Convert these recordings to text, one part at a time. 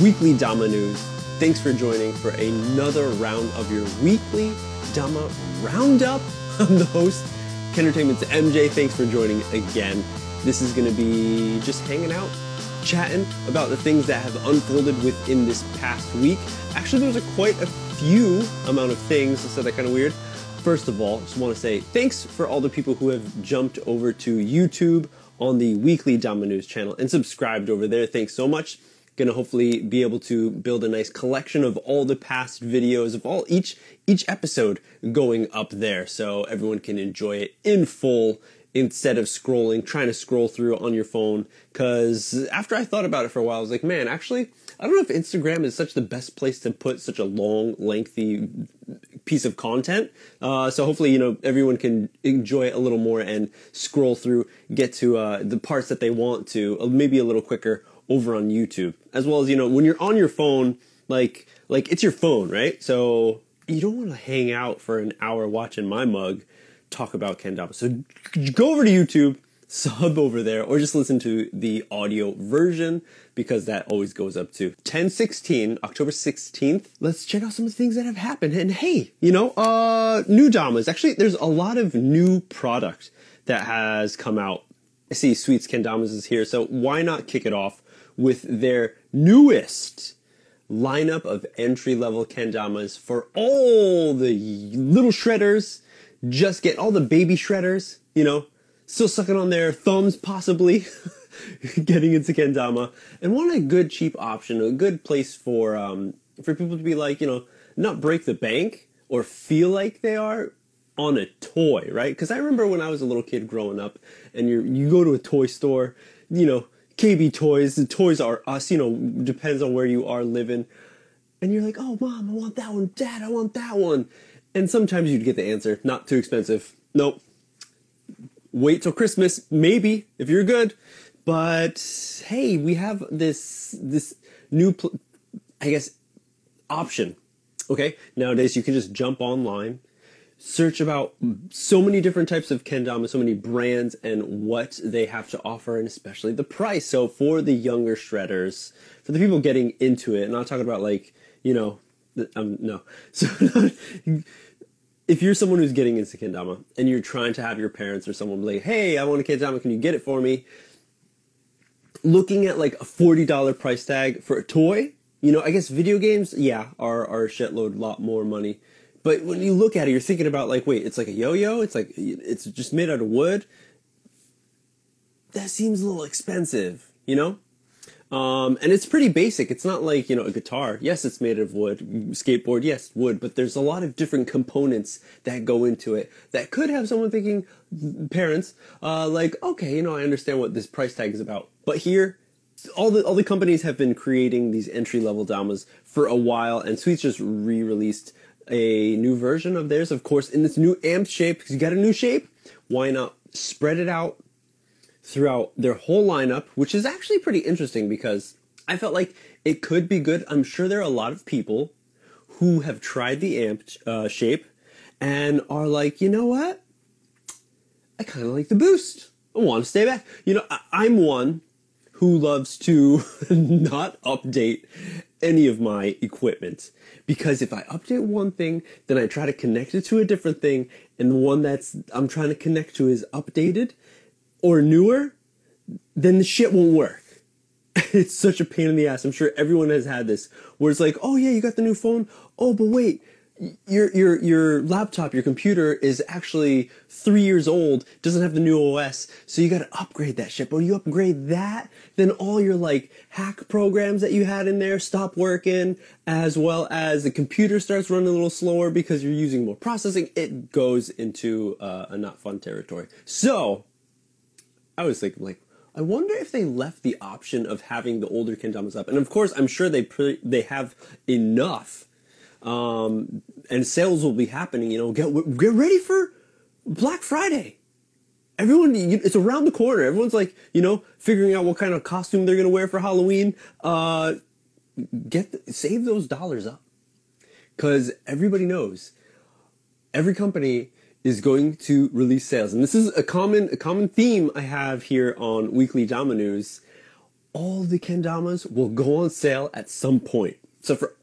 weekly Dama news. Thanks for joining for another round of your weekly Dama Roundup. I'm the host, Kendertainment's MJ. Thanks for joining again. This is going to be just hanging out, chatting about the things that have unfolded within this past week. Actually, there's a quite a few amount of things, so that kind of weird. First of all, just want to say thanks for all the people who have jumped over to YouTube on the weekly Dama News channel and subscribed over there. Thanks so much. Gonna hopefully be able to build a nice collection of all the past videos of all each each episode going up there so everyone can enjoy it in full instead of scrolling, trying to scroll through on your phone. Cause after I thought about it for a while, I was like, man, actually, I don't know if Instagram is such the best place to put such a long, lengthy piece of content. Uh, so hopefully, you know, everyone can enjoy it a little more and scroll through, get to uh, the parts that they want to, uh, maybe a little quicker over on YouTube. As well as, you know, when you're on your phone, like like it's your phone, right? So you don't want to hang out for an hour watching my mug talk about Kendama. So go over to YouTube, sub over there, or just listen to the audio version because that always goes up to 1016, October 16th. Let's check out some of the things that have happened. And hey, you know, uh, new Damas. Actually, there's a lot of new product that has come out. I see Sweets Kendamas is here, so why not kick it off with their newest lineup of entry level kendamas for all the little shredders. Just get all the baby shredders, you know, still sucking on their thumbs, possibly getting into kendama, and want a good cheap option, a good place for um, for people to be like, you know, not break the bank or feel like they are on a toy, right? Because I remember when I was a little kid growing up, and you you go to a toy store, you know, KB Toys, the Toys R Us, you know, depends on where you are living. And you're like, oh, mom, I want that one. Dad, I want that one. And sometimes you'd get the answer, not too expensive. Nope. Wait till Christmas, maybe, if you're good. But hey, we have this this new, pl- I guess, option. Okay, nowadays you can just jump online, search about so many different types of kendama, so many brands and what they have to offer, and especially the price. So for the younger shredders, for the people getting into it, and I'm talking about like you know, um, no. So if you're someone who's getting into kendama and you're trying to have your parents or someone be like, hey, I want a kendama, can you get it for me? Looking at like a forty dollar price tag for a toy, you know, I guess video games, yeah, are are a shitload lot more money but when you look at it, you're thinking about like, wait, it's like a yo-yo. It's like it's just made out of wood. That seems a little expensive, you know. Um, and it's pretty basic. It's not like you know a guitar. Yes, it's made of wood. Skateboard, yes, wood. But there's a lot of different components that go into it that could have someone thinking, parents, uh, like, okay, you know, I understand what this price tag is about. But here, all the all the companies have been creating these entry level damas for a while, and Sweets just re-released a new version of theirs, of course, in this new amp shape, because you got a new shape. Why not spread it out throughout their whole lineup, which is actually pretty interesting because I felt like it could be good. I'm sure there are a lot of people who have tried the amp uh, shape and are like, you know what? I kind of like the boost. I want to stay back. You know, I- I'm one who loves to not update any of my equipment because if I update one thing, then I try to connect it to a different thing, and the one that's I'm trying to connect to is updated or newer, then the shit won't work. it's such a pain in the ass. I'm sure everyone has had this where it's like, oh yeah, you got the new phone. Oh, but wait, your your your laptop, your computer is actually three years old, doesn't have the new OS, so you got to upgrade that shit. But when you upgrade that, then all your like hack programs that you had in there stop working, as well as the computer starts running a little slower because you're using more processing. It goes into uh, a not fun territory. So I was thinking like. I wonder if they left the option of having the older kendamas up, and of course, I'm sure they pre- they have enough um, and sales will be happening. You know, get get ready for Black Friday. Everyone, it's around the corner. Everyone's like, you know, figuring out what kind of costume they're gonna wear for Halloween. Uh, get the, save those dollars up, because everybody knows every company is going to release sales, and this is a common a common theme I have here on Weekly Dama News. all the kendamas will go on sale at some point. So for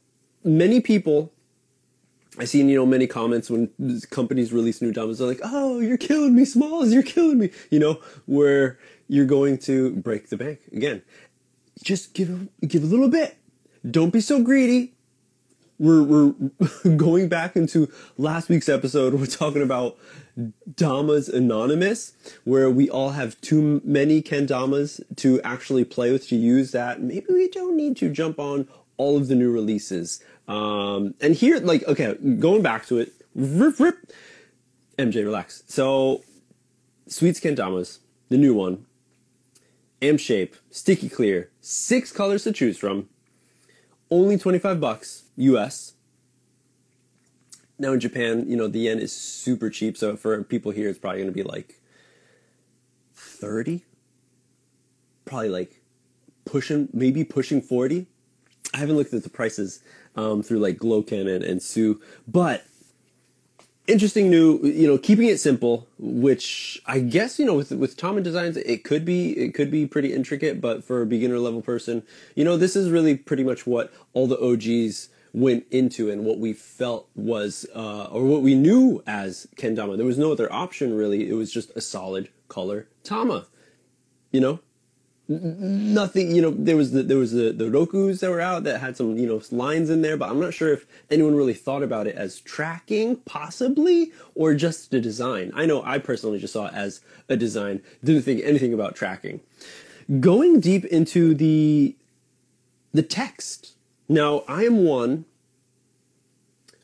many people, I seen you know many comments when companies release new damas. They're like, "Oh, you're killing me, Smalls. You're killing me." You know, where you're going to break the bank again. Just give give a little bit. Don't be so greedy. We're we're going back into last week's episode. We're talking about Damas Anonymous, where we all have too many kendamas to actually play with to use that. Maybe we don't need to jump on all of the new releases. Um, and here, like, okay, going back to it, rip, rip, MJ, relax. So, Sweets Kendamas, the new one, M shape, sticky clear, six colors to choose from, only 25 bucks US. Now in Japan, you know, the yen is super cheap, so for people here, it's probably going to be like 30. Probably like pushing, maybe pushing 40. I haven't looked at the prices um, through like Gloken and, and Sue, but interesting new, you know, keeping it simple, which I guess, you know, with, with Tama designs, it could be, it could be pretty intricate, but for a beginner level person, you know, this is really pretty much what all the OGs went into and what we felt was, uh, or what we knew as Kendama. There was no other option really. It was just a solid color Tama, you know? Nothing you know there was the there was the the rokus that were out that had some you know lines in there but i'm not sure if anyone really thought about it as tracking possibly or just a design. I know i personally just saw it as a design. Didn't think anything about tracking. Going deep into the the text. Now i am one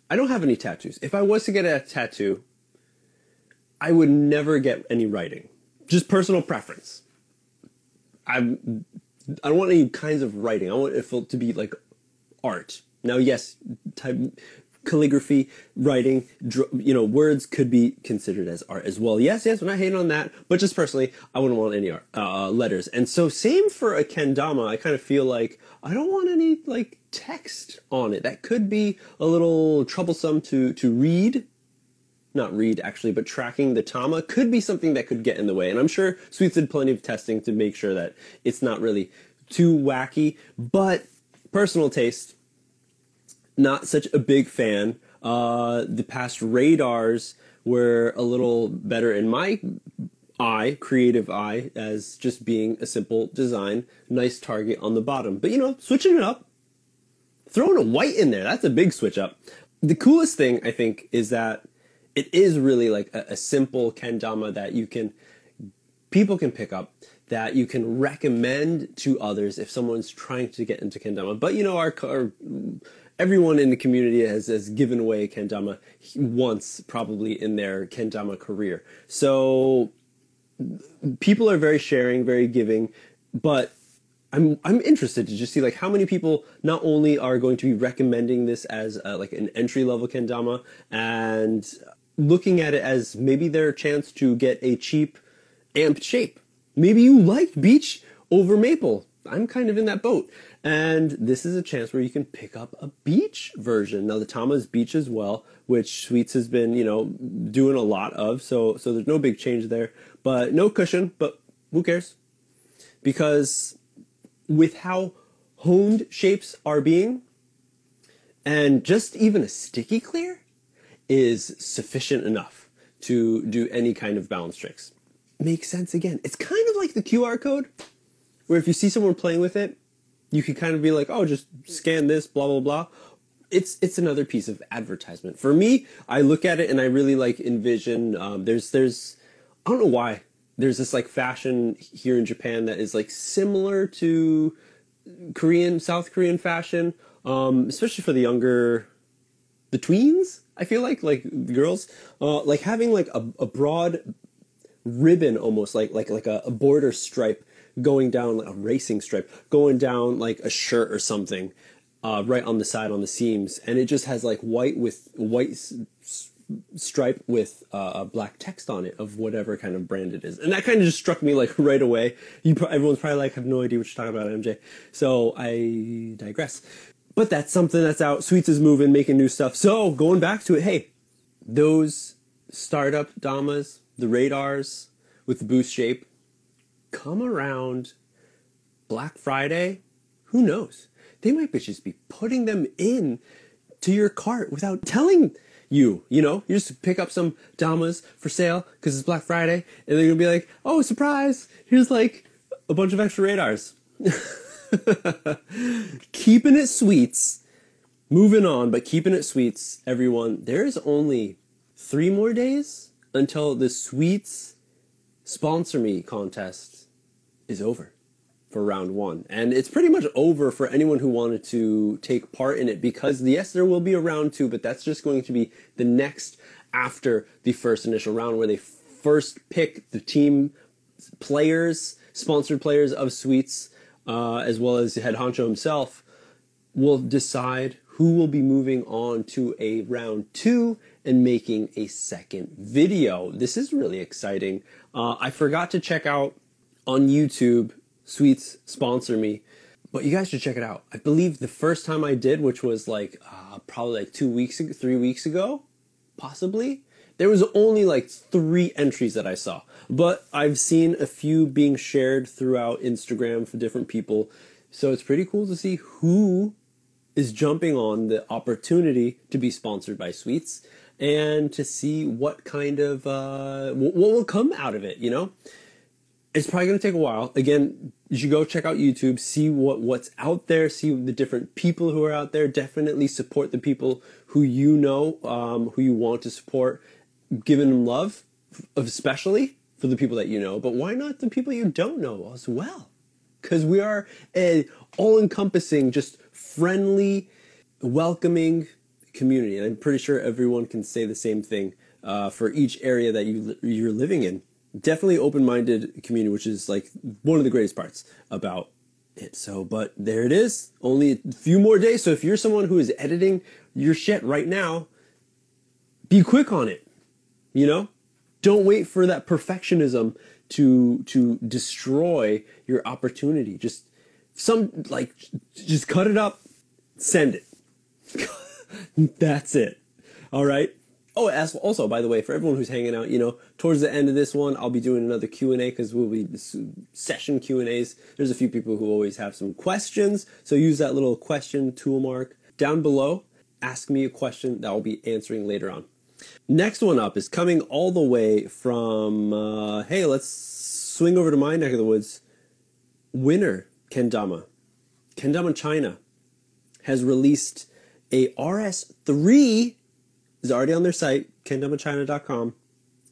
i don't have any tattoos. If i was to get a tattoo i would never get any writing. Just personal preference I'm I don't want any kinds of writing. I want it to be like art. Now, yes, type calligraphy, writing, you know, words could be considered as art as well. Yes, yes, we're not hating on that, but just personally, I wouldn't want any art, uh, letters. And so, same for a kendama. I kind of feel like I don't want any like text on it. That could be a little troublesome to to read not read actually, but tracking the Tama could be something that could get in the way. And I'm sure Sweets did plenty of testing to make sure that it's not really too wacky. But personal taste, not such a big fan. Uh, the past radars were a little better in my eye, creative eye, as just being a simple design, nice target on the bottom. But you know, switching it up, throwing a white in there, that's a big switch up. The coolest thing I think is that it is really like a, a simple kendama that you can people can pick up that you can recommend to others if someone's trying to get into kendama. But you know, our, our everyone in the community has, has given away kendama once, probably in their kendama career. So people are very sharing, very giving, but I'm I'm interested to just see like how many people not only are going to be recommending this as uh, like an entry level kendama and looking at it as maybe their chance to get a cheap amped shape. Maybe you like beech over maple. I'm kind of in that boat. And this is a chance where you can pick up a beach version. Now the Tama is beech as well, which Sweets has been, you know, doing a lot of. So so there's no big change there. But no cushion, but who cares? Because with how honed shapes are being, and just even a sticky clear, is sufficient enough to do any kind of balance tricks. Makes sense again. It's kind of like the QR code, where if you see someone playing with it, you can kind of be like, oh, just scan this, blah, blah, blah. It's, it's another piece of advertisement. For me, I look at it and I really like envision, um, there's, there's, I don't know why, there's this like fashion here in Japan that is like similar to Korean, South Korean fashion, um, especially for the younger, the tweens, I feel like like girls, uh, like having like a, a broad ribbon almost like like like a, a border stripe going down like a racing stripe going down like a shirt or something uh, right on the side on the seams. And it just has like white with white s- stripe with uh, black text on it of whatever kind of brand it is. And that kind of just struck me like right away. You pro- everyone's probably like have no idea what you're talking about mj so i digress but that's something that's out. Sweets is moving, making new stuff. So going back to it, hey, those startup Damas, the radars with the boost shape, come around Black Friday, who knows? They might just be putting them in to your cart without telling you. You know, you just pick up some Damas for sale because it's Black Friday, and they're gonna be like, "Oh, surprise! Here's like a bunch of extra radars." keeping it sweets. Moving on, but keeping it sweets, everyone. There is only three more days until the sweets sponsor me contest is over for round one. And it's pretty much over for anyone who wanted to take part in it because, yes, there will be a round two, but that's just going to be the next after the first initial round where they first pick the team players, sponsored players of Sweets, uh, as well as head honcho himself, will decide who will be moving on to a round two and making a second video. This is really exciting. Uh, I forgot to check out on YouTube, Sweets sponsor me, but you guys should check it out. I believe the first time I did, which was like uh, probably like two weeks, three weeks ago, possibly, there was only like three entries that I saw. But I've seen a few being shared throughout Instagram for different people. So it's pretty cool to see who is jumping on the opportunity to be sponsored by Sweets and to see what kind of uh, what will come out of it. You know, it's probably going to take a while. Again, you should go check out YouTube, see what what's out there, see the different people who are out there. Definitely support the people who you know, um, who you want to support, giving them love, especially for the people that you know. But why not the people you don't know as well? Because we are an all-encompassing, just friendly, welcoming community. And I'm pretty sure everyone can say the same thing uh, for each area that you, you're living in. Definitely open minded community, which is like one of the greatest parts about it. So, but there it is. Only a few more days. So if you're someone who is editing your shit right now, be quick on it. You know? Don't wait for that perfectionism to to destroy your opportunity. Just some like just cut it up, send it. That's it. All right. Oh, also by the way, for everyone who's hanging out, you know, towards the end of this one, I'll be doing another Q and A because we'll be session Q and A's. There's a few people who always have some questions, so use that little question tool mark down below. Ask me a question that I'll be answering later on. Next one up is coming all the way from. Uh, hey, let's swing over to my neck of the woods. Winner Kendama, Kendama China, has released a RS3 is already on their site, kendamachina.com.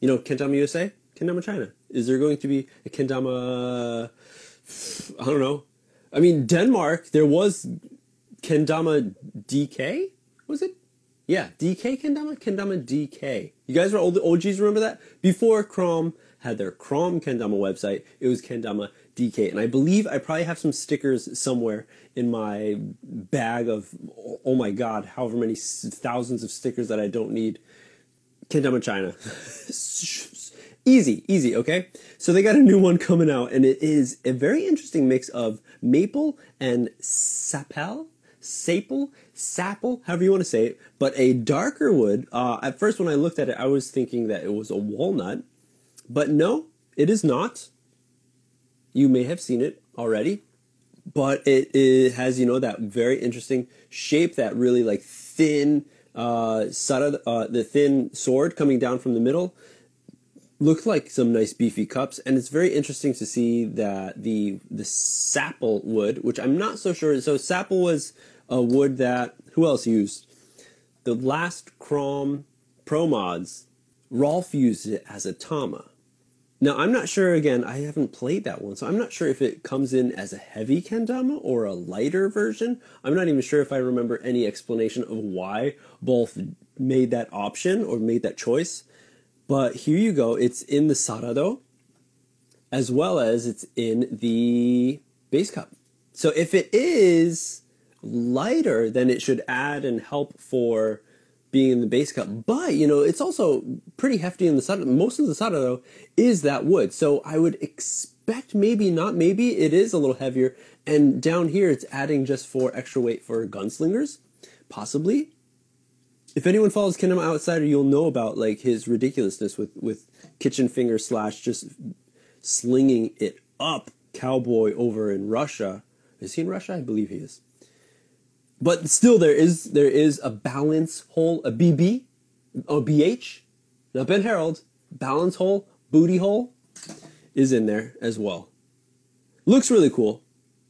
You know, Kendama USA, Kendama China. Is there going to be a Kendama, I don't know. I mean, Denmark, there was Kendama DK, was it? Yeah, DK Kendama? Kendama DK. You guys are old OGs, remember that? Before Krom had their Krom Kendama website, it was Kendama DK. And I believe I probably have some stickers somewhere in my bag of, oh my god, however many thousands of stickers that I don't need. Kendama China. easy, easy, okay? So they got a new one coming out, and it is a very interesting mix of maple and sapel. Sapel, sapple, however you want to say it, but a darker wood. Uh, at first, when I looked at it, I was thinking that it was a walnut, but no, it is not. You may have seen it already, but it, it has, you know, that very interesting shape, that really like thin, uh, sara, uh, the thin sword coming down from the middle. Looked like some nice beefy cups, and it's very interesting to see that the the sapple wood, which I'm not so sure. So sapple was a wood that who else used? The last Krom Pro mods, Rolf used it as a Tama. Now, I'm not sure, again, I haven't played that one, so I'm not sure if it comes in as a heavy kendama or a lighter version. I'm not even sure if I remember any explanation of why both made that option or made that choice. But here you go, it's in the Sarado, as well as it's in the base cup. So if it is lighter, than it should add and help for being in the base cup. But, you know, it's also pretty hefty in the Sada. Most of the Sada, though, is that wood. So I would expect maybe not, maybe it is a little heavier. And down here, it's adding just for extra weight for gunslingers, possibly. If anyone follows Kingdom Outsider, you'll know about like his ridiculousness with with kitchen finger slash just slinging it up cowboy over in Russia. Is he in Russia? I believe he is. But still, there is there is a balance hole, a BB, a BH, not Ben Harold. Balance hole, booty hole, is in there as well. Looks really cool.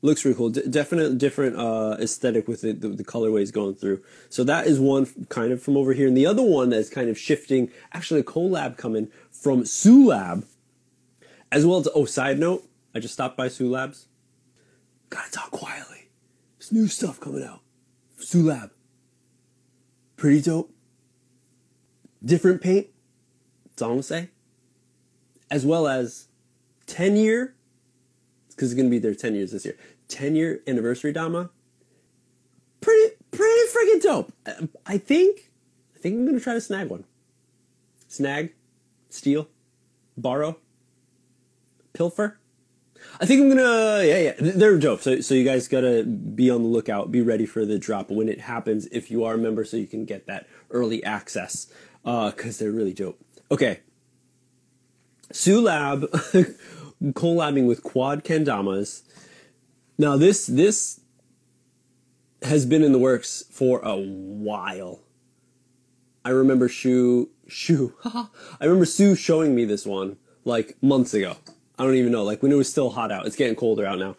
Looks really cool. D- definite different uh, aesthetic with the, the, colorways going through. So that is one kind of from over here, and the other one that's kind of shifting. Actually, a collab coming from Sue Lab as well as oh, side note, I just stopped by Sue Labs. Gotta talk quietly. There's new stuff coming out. Sulab. Pretty dope. Different paint. That's all I'm gonna say. As well as 10 year because it's to be their 10 years this year. 10 year anniversary Dama. Pretty, pretty freaking dope. I think, I think I'm to try to snag one. Snag, steal, borrow, pilfer. I think I'm gonna, yeah, yeah, they're dope. So, so you guys gotta be on the lookout, be ready for the drop when it happens. If you are a member, so you can get that early access, uh, because they're really dope. Okay, Sue Lab collabing with Quad Kendamas. Now this this has been in the works for a while. I remember Shu Shu. I remember Sue showing me this one like months ago. I don't even know, like when it was still hot out. It's getting colder out now.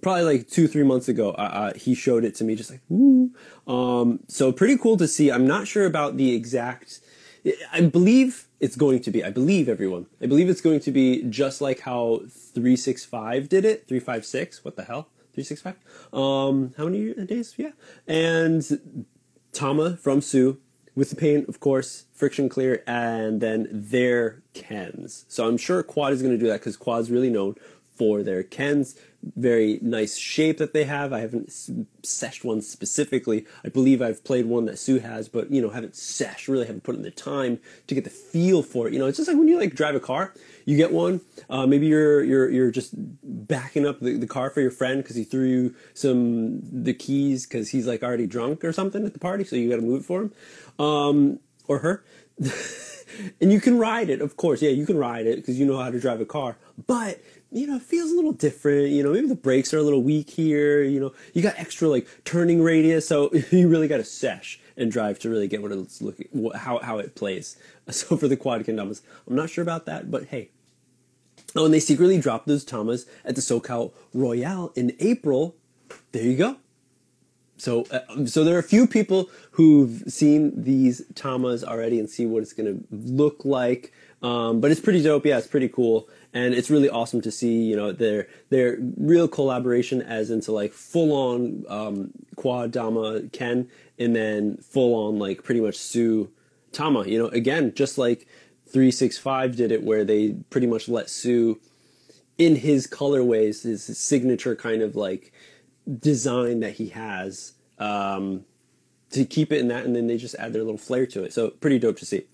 Probably like two, three months ago, uh, uh, he showed it to me, just like woo. Um, so pretty cool to see. I'm not sure about the exact. I believe it's going to be. I believe everyone. I believe it's going to be just like how 365 did it. 356. What the hell? 365. Um, how many days? Yeah. And Tama from Sue with the paint, of course, friction clear, and then their Kens. So I'm sure Quad is going to do that because Quad's really known for their Kens very nice shape that they have. I haven't seshed one specifically. I believe I've played one that Sue has, but you know, haven't seshed, really haven't put in the time to get the feel for it. You know, it's just like when you like drive a car, you get one. Uh, maybe you're you're you're just backing up the, the car for your friend because he threw you some the keys because he's like already drunk or something at the party, so you got to move it for him um, or her. and you can ride it, of course. Yeah, you can ride it because you know how to drive a car, but you know, it feels a little different. You know, maybe the brakes are a little weak here. You know, you got extra like turning radius, so you really got to sesh and drive to really get what it's looking, how how it plays. So for the quad kendamas, I'm not sure about that, but hey. Oh, and they secretly dropped those tamas at the SoCal Royale in April. There you go. So, uh, so there are a few people who've seen these tamas already and see what it's going to look like. Um, but it's pretty dope. Yeah, it's pretty cool and it's really awesome to see you know their their real collaboration as into like full on um, dama ken and then full on like pretty much sue tama you know? Again just like 365 did it where they pretty much let sue in his colorways his signature kind of like design that he has um, to keep it in that and then they just add their little flair to it. So pretty dope to see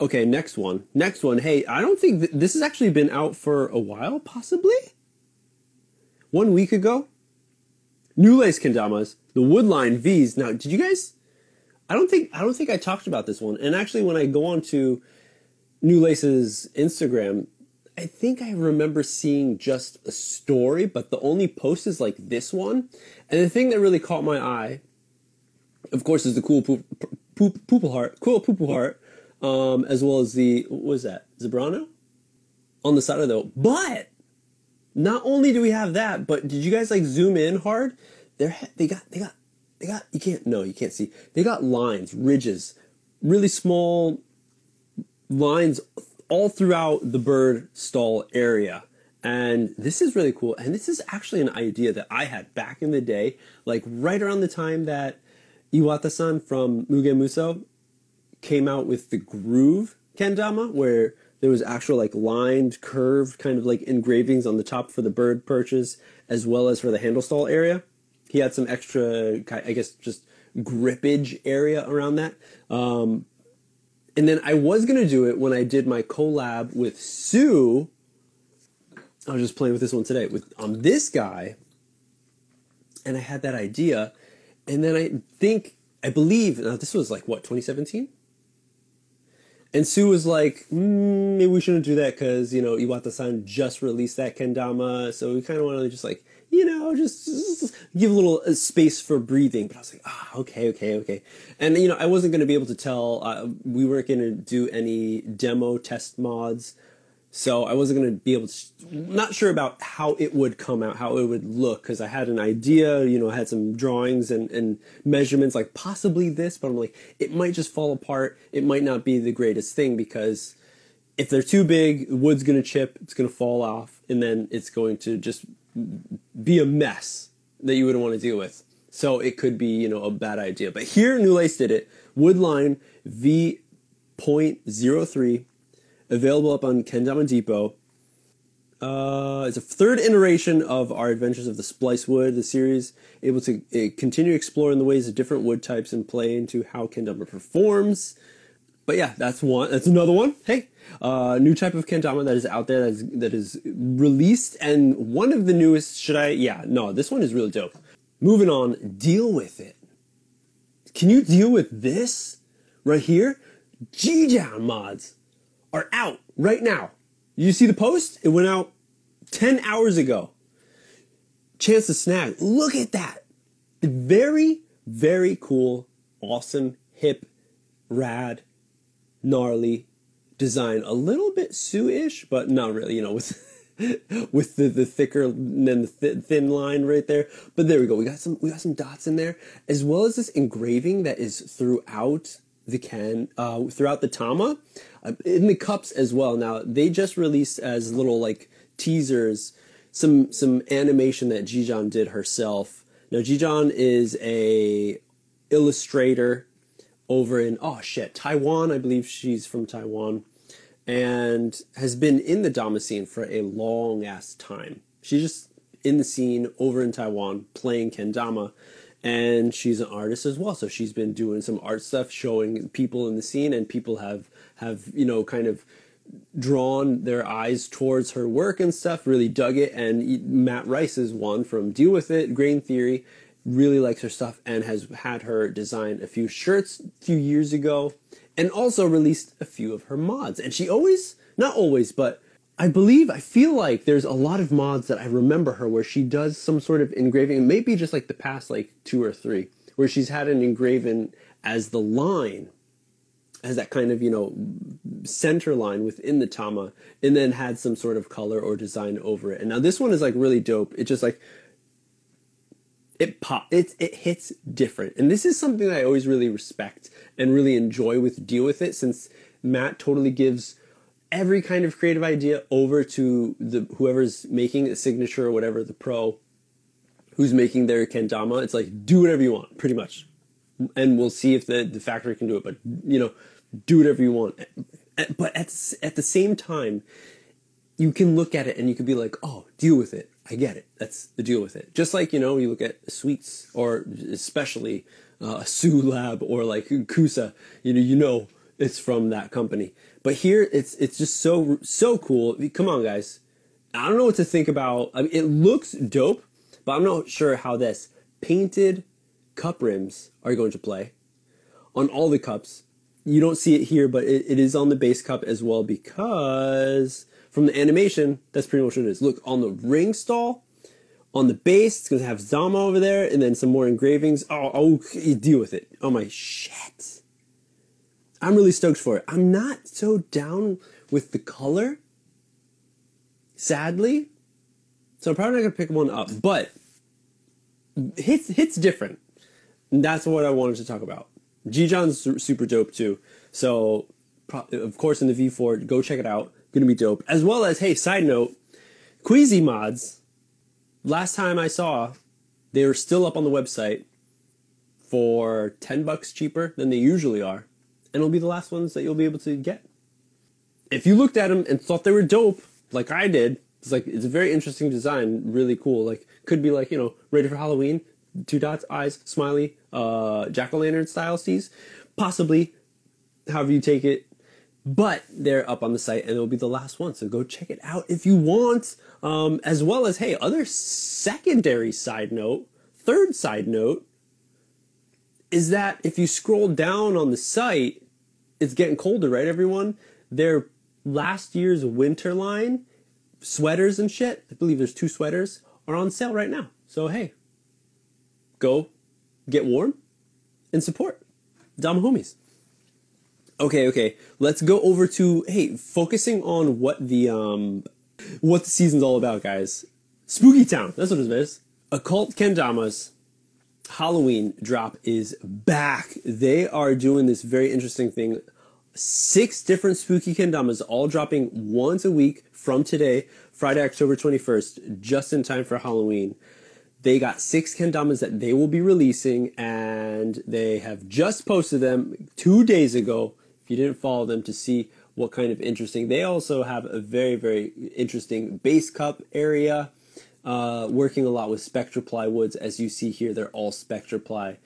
Okay, next one. Next one. Hey, I don't think th- this has actually been out for a while, possibly? One week ago? New Lace Kendamas, the Woodline V's. Now, did you guys I don't think I don't think I talked about this one. And actually when I go on to New Lace's Instagram, I think I remember seeing just a story, but the only post is like this one. And the thing that really caught my eye, of course, is the cool poop, poop, poop heart, cool poop heart um, as well as the what was that Zebrano on the side of the. But not only do we have that, but did you guys like zoom in hard? They they got they got they got you can't no you can't see they got lines ridges, really small lines all throughout the bird stall area. And this is really cool. And this is actually an idea that I had back in the day, like right around the time that Iwata-san from Mugen Muso came out with the groove kendama where there was actual like lined curved kind of like engravings on the top for the bird perches as well as for the handle stall area. He had some extra i guess just grippage area around that. Um, and then i was to do it when i did my collab with sue. I was just playing with this one today with on um, this guy and i had that idea. And then i think i believe now this was like what 2017 And Sue was like, mm, maybe we shouldn't do that because, you know, Iwata-san just released that kendama. So we kind of want to just like, you know, just, just, give a little uh, space for breathing. But I was like, ah, okay, okay, okay. And, you know, I wasn't going to be able to tell, uh, we weren't going to do any demo test mods. So I wasn't going to be able to, not sure about how it would come out, how it would look, because I had an idea, you know, I had some drawings and, and measurements, like possibly this, but I'm like, it might just fall apart. It might not be the greatest thing because if they're too big, wood's going to chip, it's going to fall off, and then it's going to just be a mess that you wouldn't want to deal with. So it could be, you know, a bad idea. But here, New Lace did it. Woodline V.03 available up on Kendama Depot. Uh, it's a third iteration of our Adventures of the Splice Wood, the series, able to uh, continue exploring the ways of different wood types and play into how kendama performs. But yeah, that's one. That's another one. Hey, uh, new type of kendama that is out there that is, that is released, and one of the newest. Should I? Yeah, no, this one is really dope. Moving on, deal with it. Can you deal with this right here? Jijan mods are out right now. You see the post? It went out 10 hours ago. Chance to snag. Look at that. Very, very cool, awesome, hip, rad, gnarly design. A little bit Sue-ish, but not really, you know, with with the, the thicker and the th- thin line right there. But there we go. We got some we got some dots in there, as well as this engraving that is throughout the can uh, throughout the Tama, uh, in the cups as well. Now they just released as little like teasers some some animation that Jijan did herself. Now Jijan is a illustrator over in oh shit Taiwan. I believe she's from Taiwan, and has been in the Dama scene for a long ass time. She's just in the scene over in Taiwan playing kendama and she's an artist as well. So she's been doing some art stuff showing people in the scene and people have have you know kind of drawn their eyes towards her work and stuff really dug it. And matt rice is one from deal with it grain theory really likes her stuff and has had her design a few shirts a few years ago and also released a few of her mods. And she always not always but I believe, I feel like there's a lot of mods that I remember her where she does some sort of engraving, maybe just like the past like two or three, where she's had an engraven as the line, as that kind of, you know, center line within the Tama, and then had some sort of color or design over it. And now this one is like really dope. It just like, it pop it it hits different and this is something that i always really respect and really enjoy with deal with it since matt totally gives every kind of creative idea over to the whoever's making a signature or whatever the pro who's making their kendama it's like do whatever you want pretty much. And we'll see if the, the factory can do it but you know do whatever you want. But at, at the same time you can look at it and you can be like oh deal with it. I get it. That's the deal with it. Just like you know you look at sweets or especially uh, Sue Lab or like Kusa, you know, you know it's from that company. But here, it's it's just so so cool. Come on, guys. I don't know what to think about. I mean, it looks dope, but I'm not sure how this painted cup rims are going to play on all the cups. You don't see it here, but it, it is on the base cup as well because from the animation, that's pretty much what it is. Look, on the ring stall, on the base, it's going to have Zama over there, and then some more engravings. Oh, oh, deal with it. Oh my shit. I'm really stoked for it. I'm not so down with the color, sadly. So I'm probably not gonna pick one up, but hits hits different. And that's what I wanted to talk about. Jijan's super dope too. So of course in the V4, go check it out. Gonna be dope. As well as hey, side note, Queasy mods. Last time I saw, they were still up on the website for ten bucks cheaper than they usually are and it'll be the last ones that you'll be able to get. If you looked at them and thought they were dope, like I did, it's like it's a very interesting design, really cool. Like could be like you know ready for Halloween, two dots, eyes, smiley, uh, jack o' lantern style C's, possibly, however you take it. But they're up on the site and it'll be the last one, so go check it out if you want. Um, as well as hey, other secondary side note, third side note is that if you scroll down on the site, it's getting colder, right, everyone? Their last year's winter line, sweaters and shit, I believe there's two sweaters, are on sale right now. So, hey, go get warm and support Dama Homies. Okay, okay. Let's go over to hey, focusing on what the um what the season's all about, guys. Spooky Town. That's what it is. Occult Kendamas Halloween drop is back. They are doing this very interesting thing. Six different spooky kendamas all dropping once a week from today, Friday, October 21st, just in time for Halloween. They got six kendamas that they will be releasing, and they have just posted them two days ago. If you didn't follow them to see what kind of interesting, they also have a very, very interesting base cup area uh, working a lot with Spectra plywoods. As you see here, they're all Spectra ply.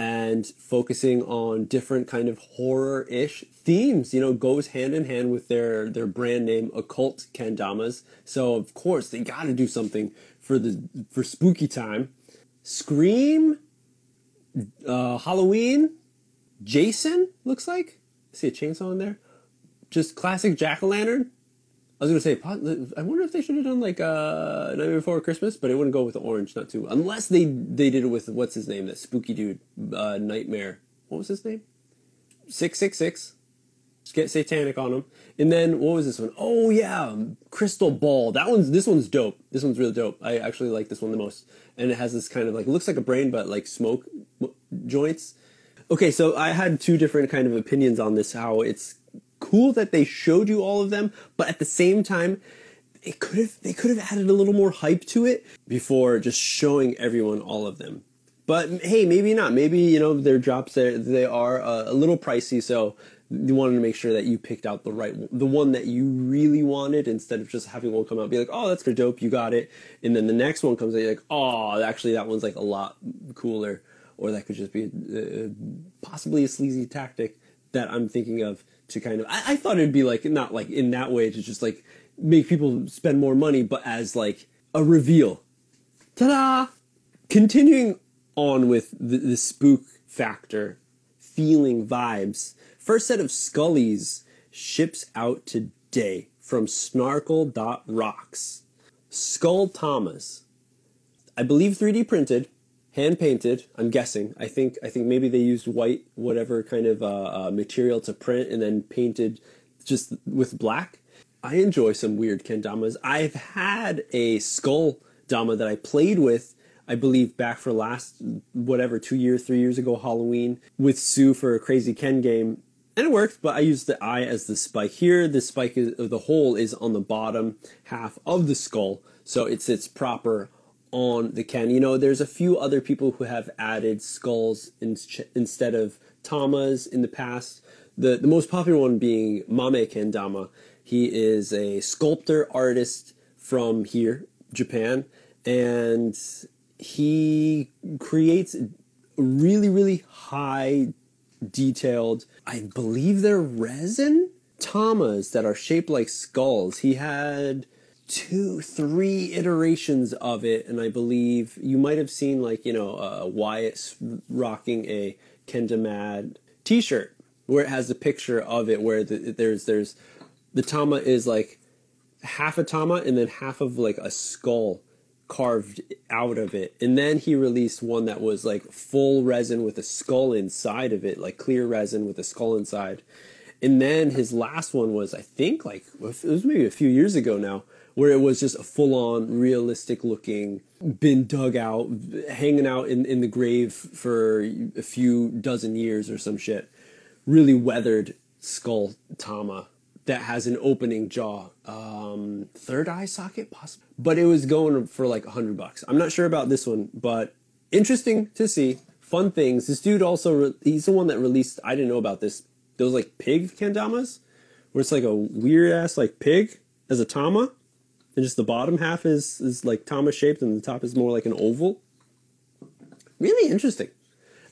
And focusing on different kind of horror-ish themes, you know, goes hand in hand with their their brand name, occult kendamas. So of course they got to do something for the for spooky time. Scream, uh, Halloween, Jason looks like. See a chainsaw in there. Just classic jack o' lantern. I was gonna say, I wonder if they should have done like uh, Night Before Christmas, but it wouldn't go with the orange, not too. Unless they they did it with what's his name, that spooky dude, uh, Nightmare. What was his name? Six six six. Just get satanic on him. And then what was this one? Oh yeah, Crystal Ball. That one's this one's dope. This one's really dope. I actually like this one the most. And it has this kind of like looks like a brain, but like smoke joints. Okay, so I had two different kind of opinions on this. How it's cool that they showed you all of them, but at the same time, it could have they could have added a little more hype to it before just showing everyone all of them. But hey, maybe not. Maybe you know their drops they they are uh, a little pricey, so you wanted to make sure that you picked out the right the one that you really wanted instead of just having one come out and be like, oh, that's for dope, you got it, and then the next one comes out, you're like, oh, actually that one's like a lot cooler, or that could just be possibly a sleazy tactic that I'm thinking of to kind of I, I thought it'd be like not like in that way to just like make people spend more money, but as like a reveal. Ta-da! Continuing on with the, the spook factor, feeling vibes. First set of Scullies ships out today from snarkle.rocks. Skull Tamas. I believe 3D printed hand painted. I'm guessing. I think I think maybe they used white whatever kind of uh, uh, material to print and then painted just with black. I enjoy some weird kendamas. I've had a skull dama that I played with. I believe back for last whatever two years, three years ago Halloween with Sue for a crazy Ken game, and it worked. But I used the eye as the spike. Here, the spike is the hole is on the bottom half of the skull, so it sits proper on the Ken. You know, there's a few other people who have added skulls in, instead of tamas in the past. The the most popular one being Mame Kendama. He is a sculptor artist from here, Japan, and he creates really really high detailed i believe they're resin tamas that are shaped like skulls he had two, three iterations of it, and I believe you might have seen like you know uh, Wyatt rocking a Kendamad T-shirt where it has a picture of it where the, there's there's the tama is like half a tama and then half of like a skull carved out of it. And then he released one that was like full resin with a skull inside of it, like clear resin with a skull inside. And then his last one was, I think, like it was maybe a few years ago now, where it was just a full on realistic looking, been dug out, hanging out in, in the grave for a few dozen years or some shit. Really weathered skull Tama that has an opening jaw. Um, third eye socket, possible. But it was going for like a hundred bucks. I'm not sure about this one, but interesting to see. Fun things. This dude also, re- he's the one that released, I didn't know about this, those like pig kendamas, where it's like a weird ass like pig as a tama and just the bottom half is is like tamas shaped, and the top is more like an oval. Really interesting,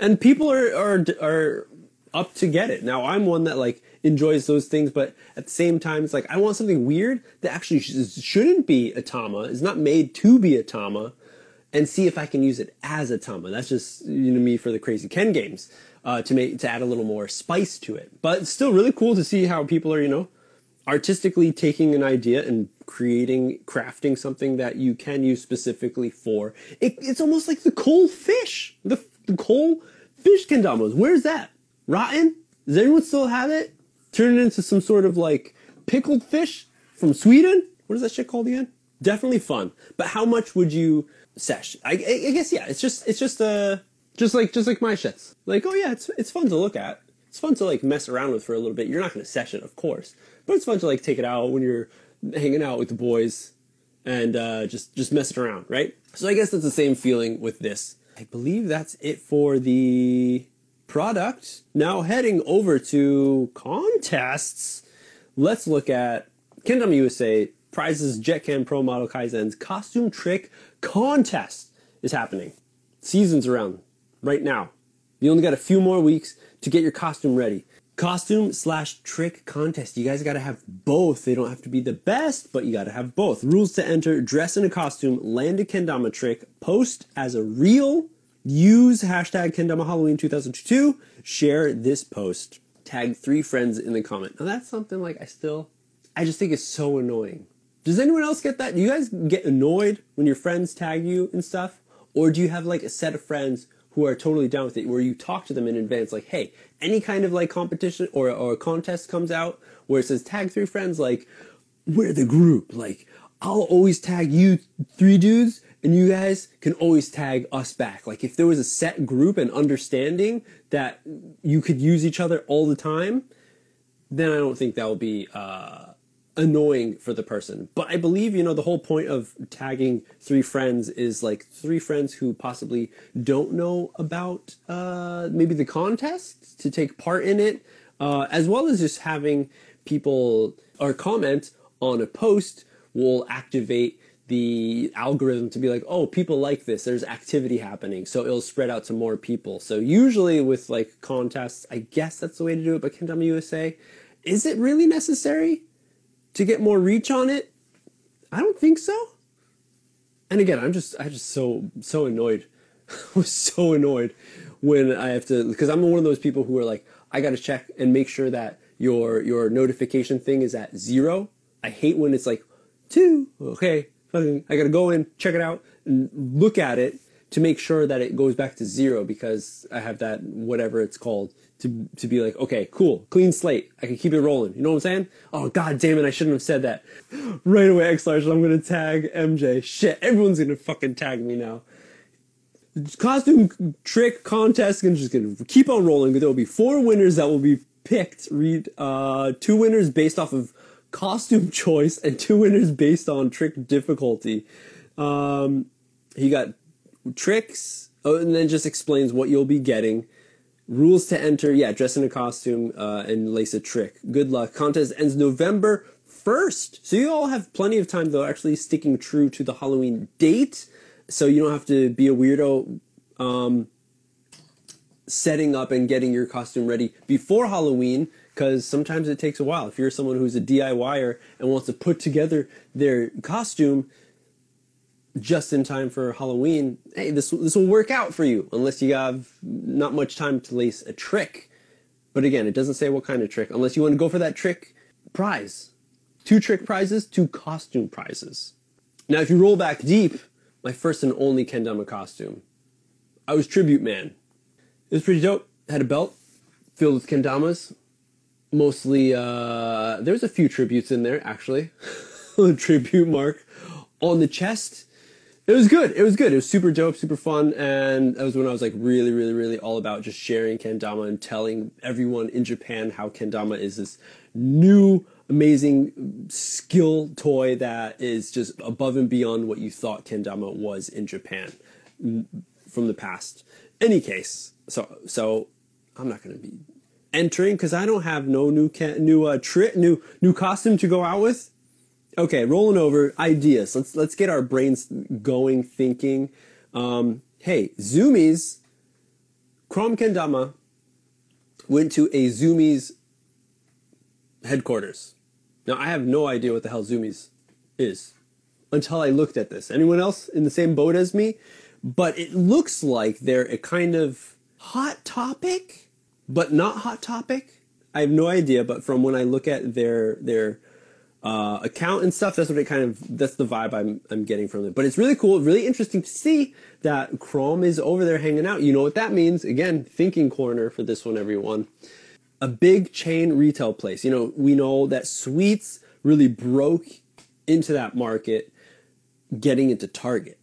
and people are are are up to get it. Now I'm one that like enjoys those things, but at the same time, it's like I want something weird that actually sh- shouldn't be a tama. Is not made to be a tama, and see if I can use it as a tama. That's just you know me for the crazy Ken games uh, to make to add a little more spice to it. But it's still really cool to see how people are you know artistically taking an idea and creating crafting something that you can use specifically for. It, it's almost like the cold fish, the, the cold fish kendamas. Where's that? Rotten? Does anyone still have it? Turn it into some sort of like pickled fish from Sweden? What is that shit called again? Definitely fun. But how much would you sesh? I, I, guess yeah. It's just it's just uh just like just like my shits. Like oh yeah, it's it's fun to look at. It's fun to like mess around with for a little bit. You're not gonna sesh it, of course, but it's fun to like take it out when you're hanging out with the boys and uh, just just messing around, right? So I guess that's the same feeling with this. I believe that's it for the product. Now heading over to contests, let's look at Kendama USA prizes JetCan Pro Model Kaizen's costume trick contest is happening. Season's around right now. You only got a few more weeks to get your costume ready. Costume slash trick contest. You guys gotta have both. They don't have to be the best, but you gotta have both. Rules to enter dress in a costume, land a kendama trick, post as a reel, use hashtag kendama Halloween 2022, share this post, tag three friends in the comment. Now that's something like I still, I just think it's so annoying. Does anyone else get that? Do you guys get annoyed when your friends tag you and stuff? Or do you have like a set of friends who are totally down with it, where you talk to them in advance, like, hey, any kind of like competition or, or contest comes out where it says tag three friends, like, we're the group. Like, I'll always tag you three dudes, and you guys can always tag us back. Like, if there was a set group and understanding that you could use each other all the time, then I don't think that will be uh, annoying for the person. But I believe, you know, the whole point of tagging three friends is like three friends who possibly don't know about uh, maybe the contest to take part in it, uh, as well as just having people or comment on a post will activate the algorithm to be like, oh, people like this. There's activity happening, so it'll spread out to more people. So usually with like contests, I guess that's the way to do it. But Kendama USA, is it really necessary? To get more reach on it? I don't think so. And again, I'm just I just so so annoyed. I was so annoyed when I have to because I'm one of those people who are like I got to check and make sure that your your notification thing is at zero. I hate when it's like two. Okay, I got to go in, check it out, and look at it to make sure that it goes back to zero because I have that whatever it's called to to be like, okay, cool, clean slate. I can keep it rolling. You know what I'm saying? Oh god damn it, I shouldn't have said that. Right away, X large, I'm gonna tag MJ. Shit, everyone's gonna fucking tag me now. Costume trick contest and just gonna keep on rolling. There will be four winners that will be picked. Read uh, two winners based off of costume choice and two winners based on trick difficulty. Um, he got tricks, oh, and then just explains what you'll be getting. Rules to enter, yeah, dress in a costume uh, and lace a trick. Good luck. Contest ends November 1st. So you all have plenty of time, though, actually sticking true to the Halloween date. So you don't have to be a weirdo um, setting up and getting your costume ready before Halloween because sometimes it takes a while. If you're someone who's a DIYer and wants to put together their costume, just in time for Halloween, hey, this this will work out for you unless you have not much time to lace a trick. But again, it doesn't say what kind of trick unless you want to go for that trick prize. Two trick prizes, two costume prizes. Now, if you roll back deep, my first and only kendama costume, I was tribute man. It was pretty dope. Had a belt filled with kendamas. Mostly, uh, there's a few tributes in there actually. tribute mark on the chest it was good. It was good. It was super dope, super fun, and that was when I was like really, really, really all about just sharing kendama and telling everyone in Japan how kendama is this new, amazing skill toy that is just above and beyond what you thought kendama was in Japan from the past. Any case, so so I'm not gonna be entering because I don't have no new new uh, tri- new new costume to go out with. Okay, rolling over ideas. Let's let's get our brains going, thinking. Um, hey, Zumiez, Krom Kendama went to a Zumiez headquarters. Now I have no idea what the hell Zumiez is until I looked at this. Anyone else in the same boat as me? but it looks like they're a kind of hot topic, but not hot topic. I have no idea, but from when I look at their their uh, account and stuff, that's what it kind of that's the vibe I'm I'm getting from it. But it's really cool, really interesting to see that Krom is over there hanging out. You know what that means? Again, thinking corner for this one, everyone. A big chain retail place. You know, we know that Sweets really broke into that market, getting into Target.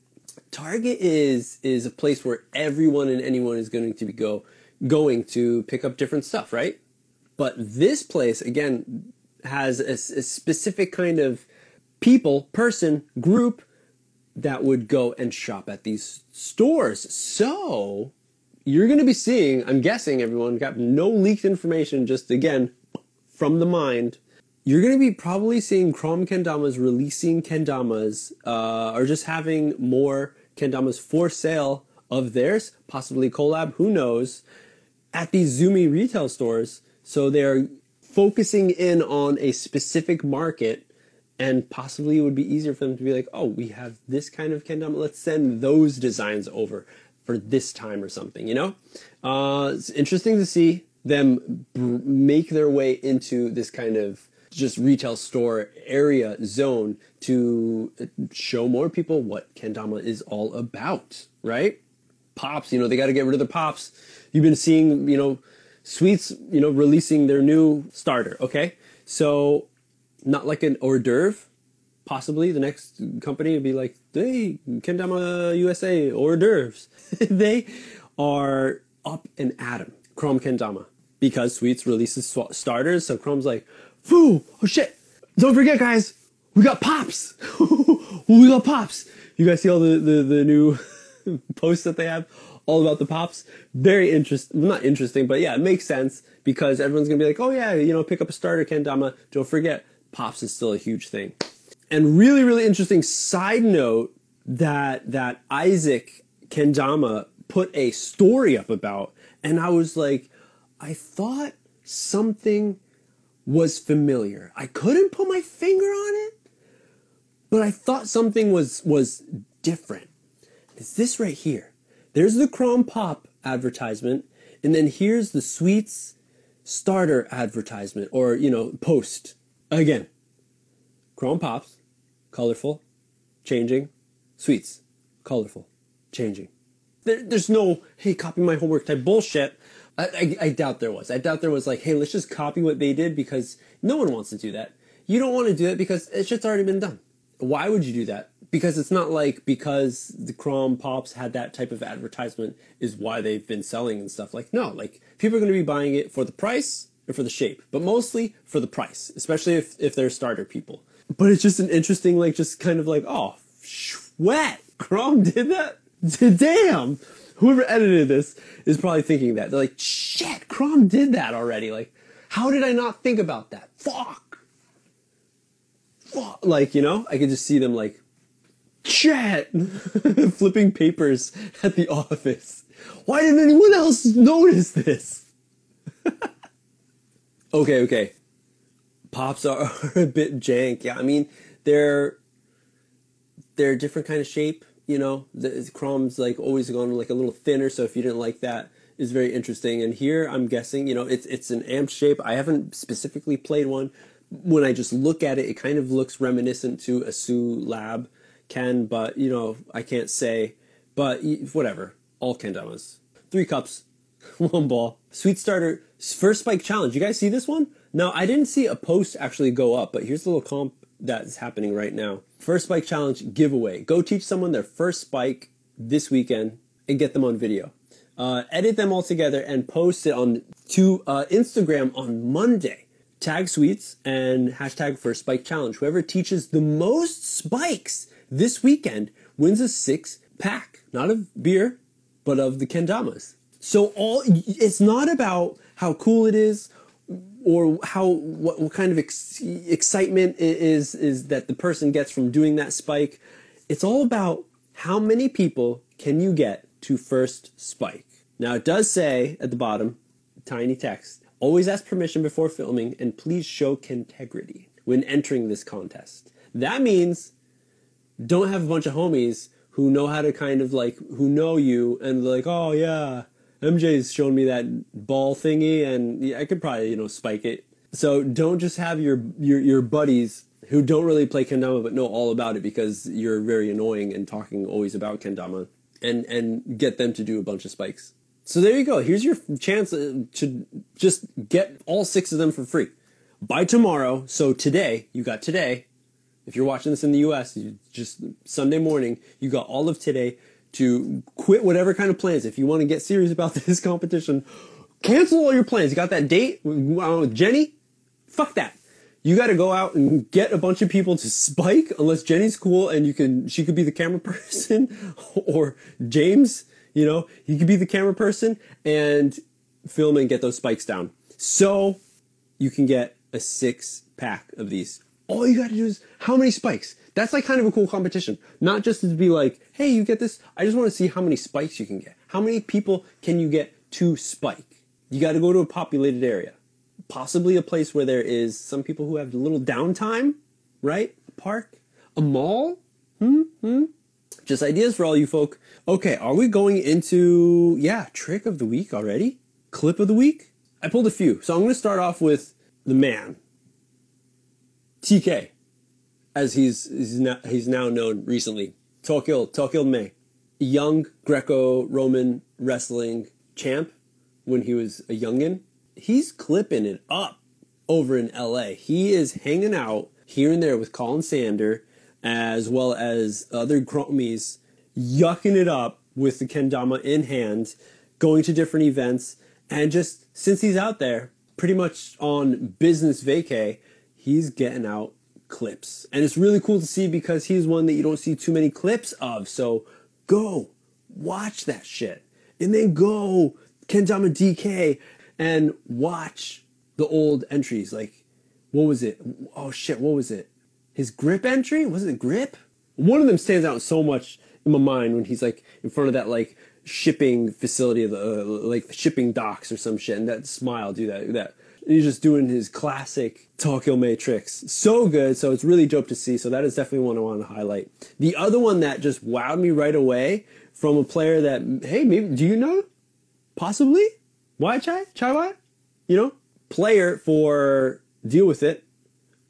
Target is is a place where everyone and anyone is going to be go going to pick up different stuff, right? But this place again has a, a specific kind of people, person, group that would go and shop at these stores. So you're going to be seeing, I'm guessing everyone got no leaked information, just again from the mind. You're going to be probably seeing Krom Kendamas releasing Kendamas uh, or just having more Kendamas for sale of theirs, possibly collab, who knows, at these Zumi retail stores. So they're focusing in on a specific market and possibly it would be easier for them to be like, oh, we have this kind of kendama. Let's send those designs over for this time or something, you know? Uh, it's interesting to see them make their way into this kind of just retail store area zone to show more people what kendama is all about, right? Pops, you know, they got to get rid of the pops. You've been seeing, you know, Sweets, you know, releasing their new starter. Okay, so not like an hors d'oeuvre. Possibly the next company would be like, hey, Kendama USA hors d'oeuvres. they are up and at 'em. Krom Kendama because Sweets releases sw- starters. So Krom's like, "Foo! Oh shit! Don't forget, guys, we got pops. we got pops. You guys see all the the, the new posts that they have all about the pops. Very interesting, not interesting, but yeah, it makes sense because everyone's gonna be like, oh yeah, you know, pick up a starter kendama. Don't forget, pops is still a huge thing. And really, really interesting side note that that Isaac Kendama put a story up about, and I was like, I thought something was familiar. I couldn't put my finger on it, but I thought something was was different. It's this right here. There's the Krom Pop advertisement, and then here's the Sweets starter advertisement or, you know, post. Again, Krom Pops, colorful, changing, Sweets, colorful, changing. There, there's no, hey, copy my homework type bullshit. I, I, I doubt there was. I doubt there was like, hey, let's just copy what they did because no one wants to do that. You don't want to do it because it's just already been done. Why would you do that? Because it's not like because the Krom Pops had that type of advertisement is why they've been selling and stuff. Like no, like people are going to be buying it for the price or for the shape, but mostly for the price, especially if if they're starter people. But it's just an interesting, like, just kind of like, oh, sweat, Krom did that. Damn, whoever edited this is probably thinking that they're like, shit, Krom did that already. Like, how did I not think about that? Fuck. Fuck. Like, you know, I could just see them like Chat! Flipping papers at the office. Why didn't anyone else notice this? okay, okay. Pops are, a bit jank. Yeah, I mean, they're they're a different kind of shape. You know, the Krom's like always gone like a little thinner. So if you didn't like that, is very interesting. And here, I'm guessing, you know, it's it's an amp shape. I haven't specifically played one. When I just look at it, it kind of looks reminiscent to a Sue Lab Ken, but you know, I can't say. But whatever. All kendamas. Three cups, one ball. Sweet starter, first spike challenge. You guys see this one? No, I didn't see a post actually go up, but here's a little comp that's happening right now. First spike challenge giveaway. Go teach someone their first spike this weekend and get them on video. Uh, edit them all together and post it on to uh, Instagram on Monday. Tag sweets and hashtag first spike challenge. Whoever teaches the most spikes this weekend wins a six pack, not of beer, but of the kendamas. So all it's not about how cool it is or how what, what kind of ex- excitement is is that the person gets from doing that spike. It's all about how many people can you get to first spike. Now it does say at the bottom, tiny text, always ask permission before filming and please show integrity when entering this contest. That means don't have a bunch of homies who know how to kind of like who know you and like, oh yeah, MJ's shown me that ball thingy, and yeah, I could probably you know spike it. So don't just have your your your buddies who don't really play kendama but know all about it because you're very annoying and talking always about kendama, and and get them to do a bunch of spikes. So there you go. Here's your chance uh, to just get all six of them for free by tomorrow. So today, you got today. If you're watching this in the US, you just Sunday morning, you got all of today to quit whatever kind of plans. If you want to get serious about this competition, cancel all your plans. You got that date with uh, Jenny? Fuck that. You got to go out and get a bunch of people to spike unless Jenny's cool and you can she could be the camera person or James, you know, he could be the camera person and film and get those spikes down. So you can get a six pack of these. All you got to do is how many spikes? That's like kind of a cool competition. Not just to be like, hey, you get this. I just want to see how many spikes you can get. How many people can you get to spike? You got to go to a populated area. Possibly a place where there is some people who have a little downtime, right? A park, a mall. Hmm, hmm. Just ideas for all you folk. Okay, are we going into, yeah, trick of the week already? Clip of the week? I pulled a few. So I'm going to start off with the man, TK, as he's he's now, he's now known recently. Tokyo Tokyo May, young Greco-Roman wrestling champ when he was a youngin. He's clipping it up over in LA. He is hanging out here and there with Colin Sander as well as other Kromies, yucking it up with the kendama in hand, going to different events, and just since he's out there, pretty much on business vacay, he's getting out clips. And it's really cool to see because he's one that you don't see too many clips of. So go watch that shit. And then go Kendama DK and watch the old entries. Like, what was it? Oh shit, what was it? His grip entry? Was it grip? One of them stands out so much in my mind when he's like in front of that like shipping facility the uh, like the shipping docks or some shit and that smile do that that he's just doing his classic Tokyo Matrix. So good. So it's really dope to see. So that is definitely one I want to highlight. The other one that just wowed me right away from a player that, hey, maybe, do you know? Possibly? Why Chai? Chai Why? You know? Player for Deal With It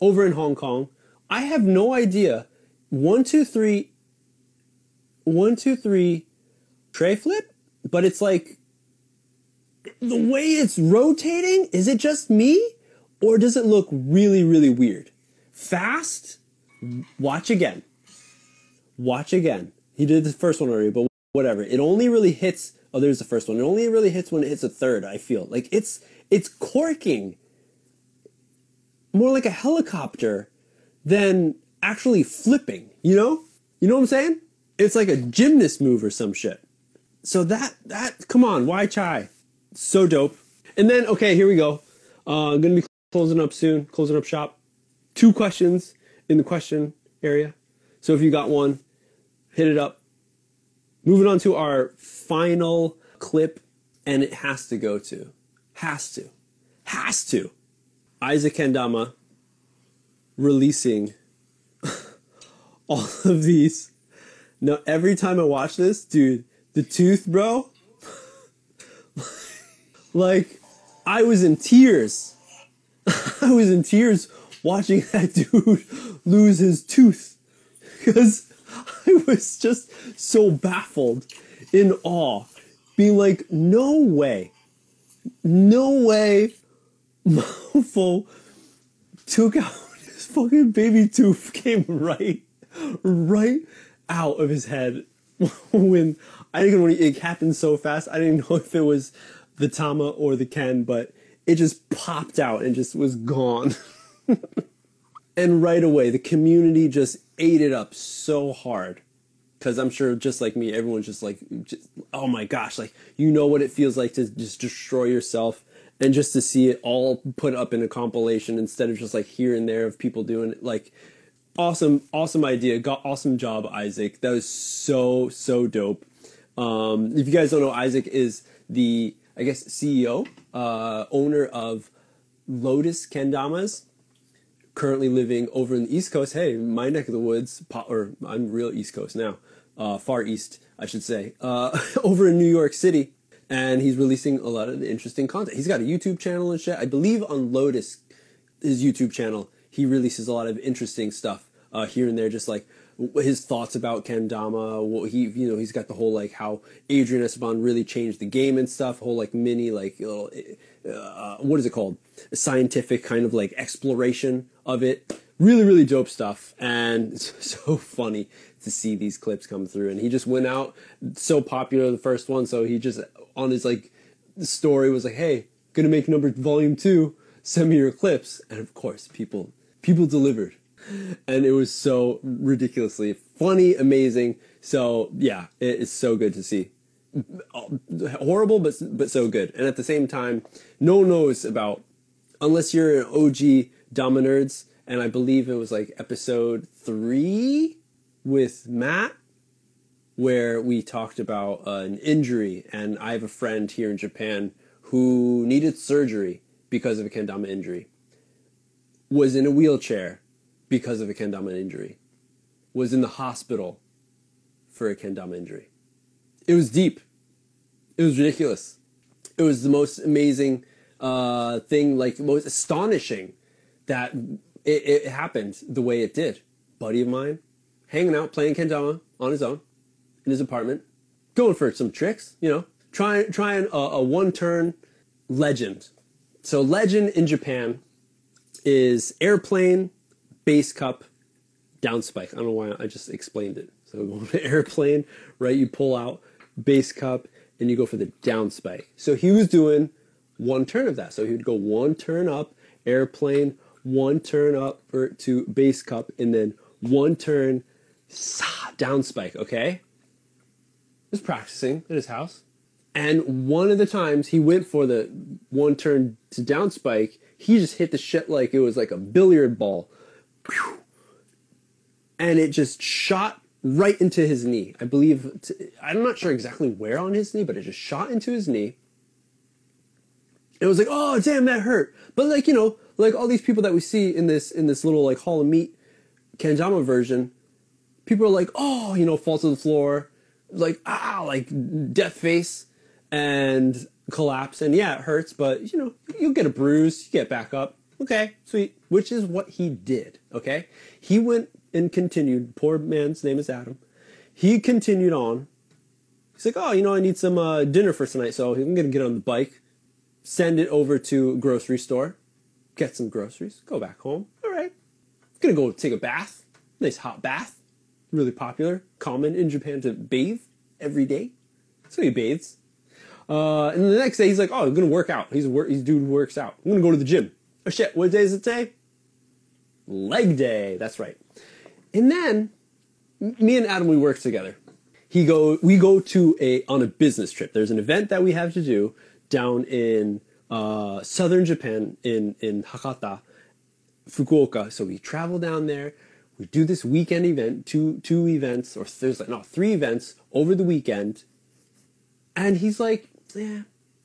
over in Hong Kong. I have no idea. One, two, three, one, two, three, tray flip, but it's like the way it's rotating, is it just me? Or does it look really, really weird? Fast? Watch again. Watch again. He did the first one already, but whatever. It only really hits oh there's the first one. It only really hits when it hits a third, I feel. Like it's it's corking more like a helicopter than actually flipping, you know? You know what I'm saying? It's like a gymnast move or some shit. So that that come on, why chai? So dope. And then okay, here we go. Uh, I'm gonna be closing up soon, closing up shop. Two questions in the question area. So if you got one, hit it up. Moving on to our final clip, and it has to go to, has to, has to, Isaac Kendama releasing all of these. Now, every time I watch this, dude, the tooth, bro, like, I was in tears. I was in tears watching that dude lose his tooth. Because I was just so baffled, in awe, being like, no way, no way, Mofo took out his fucking baby tooth, came right, right out of his head when I think when it happened so fast, I didn't know if it was the Tama or the Ken, but it just popped out and just was gone. and right away, the community just ate it up so hard. Because I'm sure, just like me, everyone's just like, just, oh my gosh, like, you know what it feels like to just destroy yourself and just to see it all put up in a compilation instead of just like here and there of people doing it. Like, awesome, awesome idea. Got awesome job, Isaac. That was so, so dope. Um, if you guys don't know, Isaac is the I guess, CEO, uh, owner of Lotus Kendamas, currently living over in the East Coast. Hey, my neck of the woods, or I'm real East Coast now. uh, Far East, I should say, uh, over in New York City, and he's releasing a lot of interesting content. He's got a YouTube channel and shit. I believe on Lotus, his YouTube channel, he releases a lot of interesting stuff uh, here and there, just like his thoughts about kendama. He, you know, he's got the whole like how Adrian Esteban really changed the game and stuff. Whole like mini like little, uh, what is it called? A scientific kind of like exploration of it. Really, really dope stuff, and it's so funny to see these clips come through. And he just went out so popular the first one, so he just on his like story was like, "Hey, gonna make number volume two. Send me your clips." And of course, people people delivered and it was so ridiculously funny, amazing. So yeah, it is so good to see. Horrible, but but so good. And at the same time, no one knows about unless you're an OG Dama Nerds, and I believe it was like episode three with Matt, where we talked about uh, an injury, and I have a friend here in Japan who needed surgery because of a kendama injury, was in a wheelchair because of a kendama injury, was in the hospital for a kendama injury. It was deep. It was ridiculous. It was the most amazing uh, thing, like most astonishing that it, it happened the way it did. Buddy of mine, hanging out playing kendama on his own in his apartment, going for some tricks, you know, trying trying a, a one turn legend. So legend in Japan is airplane base cup, down spike. I don't know why I just explained it. So go to airplane, right? You pull out base cup and you go for the down spike. So he was doing one turn of that. So he would go one turn up, airplane, one turn up for, to base cup, and then one turn down spike. Okay. Was practicing at his house. And one of the times he went for the one turn to down spike, he just hit the shit like it was like a billiard ball and it just shot right into his knee. I believe, I'm not sure exactly where on his knee, but it just shot into his knee. It was like, oh damn, that hurt. But like you know, like all these people that we see in this in this little like Hall of Meat Kendama version, people are like, oh, you know, fall to the floor, like ah, like death face, and collapse. And yeah, it hurts, but you know, you'll get a bruise, you get back up. Okay, sweet. Which is what he did. Okay, he went and continued. Poor man's name is Adam. He continued on. He's like, oh, you know, I need some uh, dinner for tonight, so I'm gonna get on the bike, send it over to grocery store, get some groceries, go back home. All right, gonna go take a bath. Nice hot bath, really popular, common in Japan to bathe every day. So he bathes. Uh, and the next day he's like, oh, I'm gonna work out. He's a work, he's dude who works out. I'm gonna go to the gym. Oh shit, what day is it today? Leg day. That's right. And then me and Adam we work together. He go we go to a on a business trip. There's an event that we have to do down in uh, southern Japan in in Hakata, Fukuoka. So we travel down there. We do this weekend event, two two events or there's like no three events over the weekend. And he's like, yeah.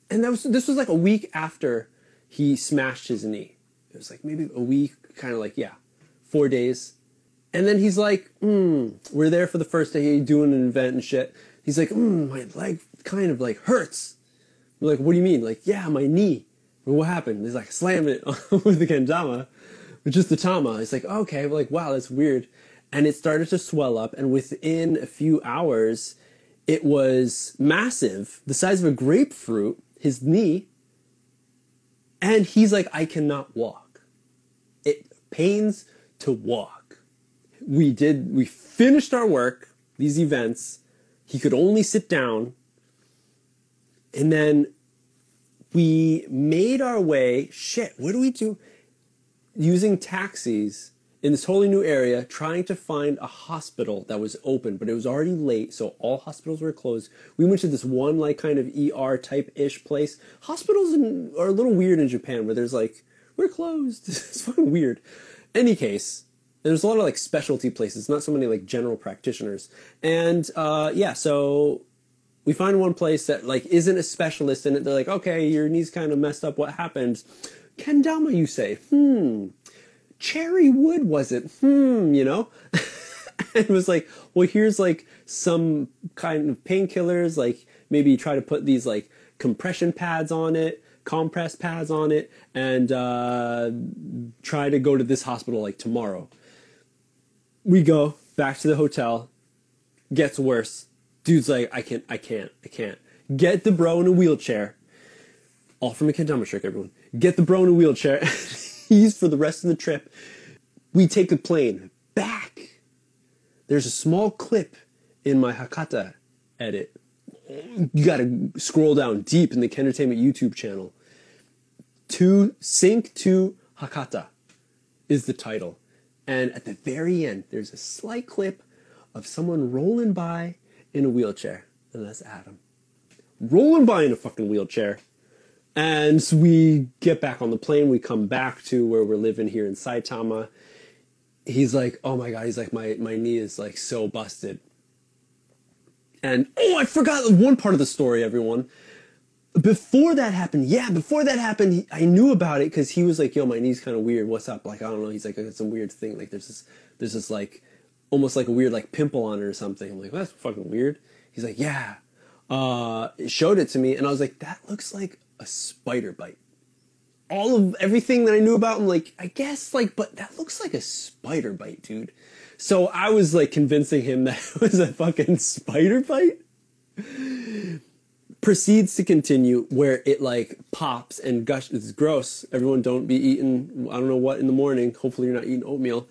And that was this was like a week after he smashed his knee. It was like maybe a week, kind of like, yeah, four days. And then he's like, hmm, we're there for the first day doing an event and shit. He's like, hmm, my leg kind of like hurts. We're like, what do you mean? Like, yeah, my knee. Well, what happened? He's like, slammed it with the kendama, with just the tama. He's like, okay, we're like, wow, that's weird. And it started to swell up, and within a few hours, it was massive, the size of a grapefruit, his knee, and he's like, I cannot walk. It pains to walk. We did, we finished our work, these events. He could only sit down. And then we made our way, shit, what do we do? Using taxis in this totally new area trying to find a hospital that was open, but it was already late, so all hospitals were closed. We went to this one like kind of ER type ish place. Hospitals in, are a little weird in Japan where there's like we're closed. it's fucking weird. Any case, there's a lot of like specialty places, not so many like general practitioners. And uh, yeah, so we find one place that like isn't a specialist in it. They're like, okay, your knee's kind of messed up. What happened? Kendama, you say? Hmm cherry wood was it? Hmm, you know? and was like, well, here's like some kind of painkillers, like maybe try to put these like compression pads on it, compress pads on it, and uh, try to go to this hospital like tomorrow. We go back to the hotel. Gets worse. Dude's like, I can't, I can't, I can't. Get the bro in a wheelchair. All from a kendama trick, everyone. Get the bro in a wheelchair. He's for the rest of the trip. We take a plane back. There's a small clip in my Hakata edit. You gotta scroll down deep in the Kendertainment YouTube channel. To Sync to Hakata is the title. And at the very end, there's a slight clip of someone rolling by in a wheelchair. And that's Adam. Rolling by in a fucking wheelchair. And so we get back on the plane. We come back to where we're living here in Saitama. He's like, oh my God, he's like, my, my knee is like so busted. And oh, I forgot one part of the story, everyone. Before that happened, yeah, before that happened, he, I knew about it because he was like, "Yo, my knee's kind of weird. What's up?" Like, I don't know. He's like, "It's a weird thing. Like, there's this, there's this like, almost like a weird like pimple on it or something." I'm like, well, "That's fucking weird." He's like, "Yeah." Uh, showed it to me, and I was like, "That looks like a spider bite." All of everything that I knew about, I'm like, I guess, like, but that looks like a spider bite, dude. So I was like convincing him that it was a fucking spider bite. Proceeds to continue where it like pops and gush. It's gross. Everyone don't be eating, I don't know what in the morning. Hopefully you're not eating oatmeal.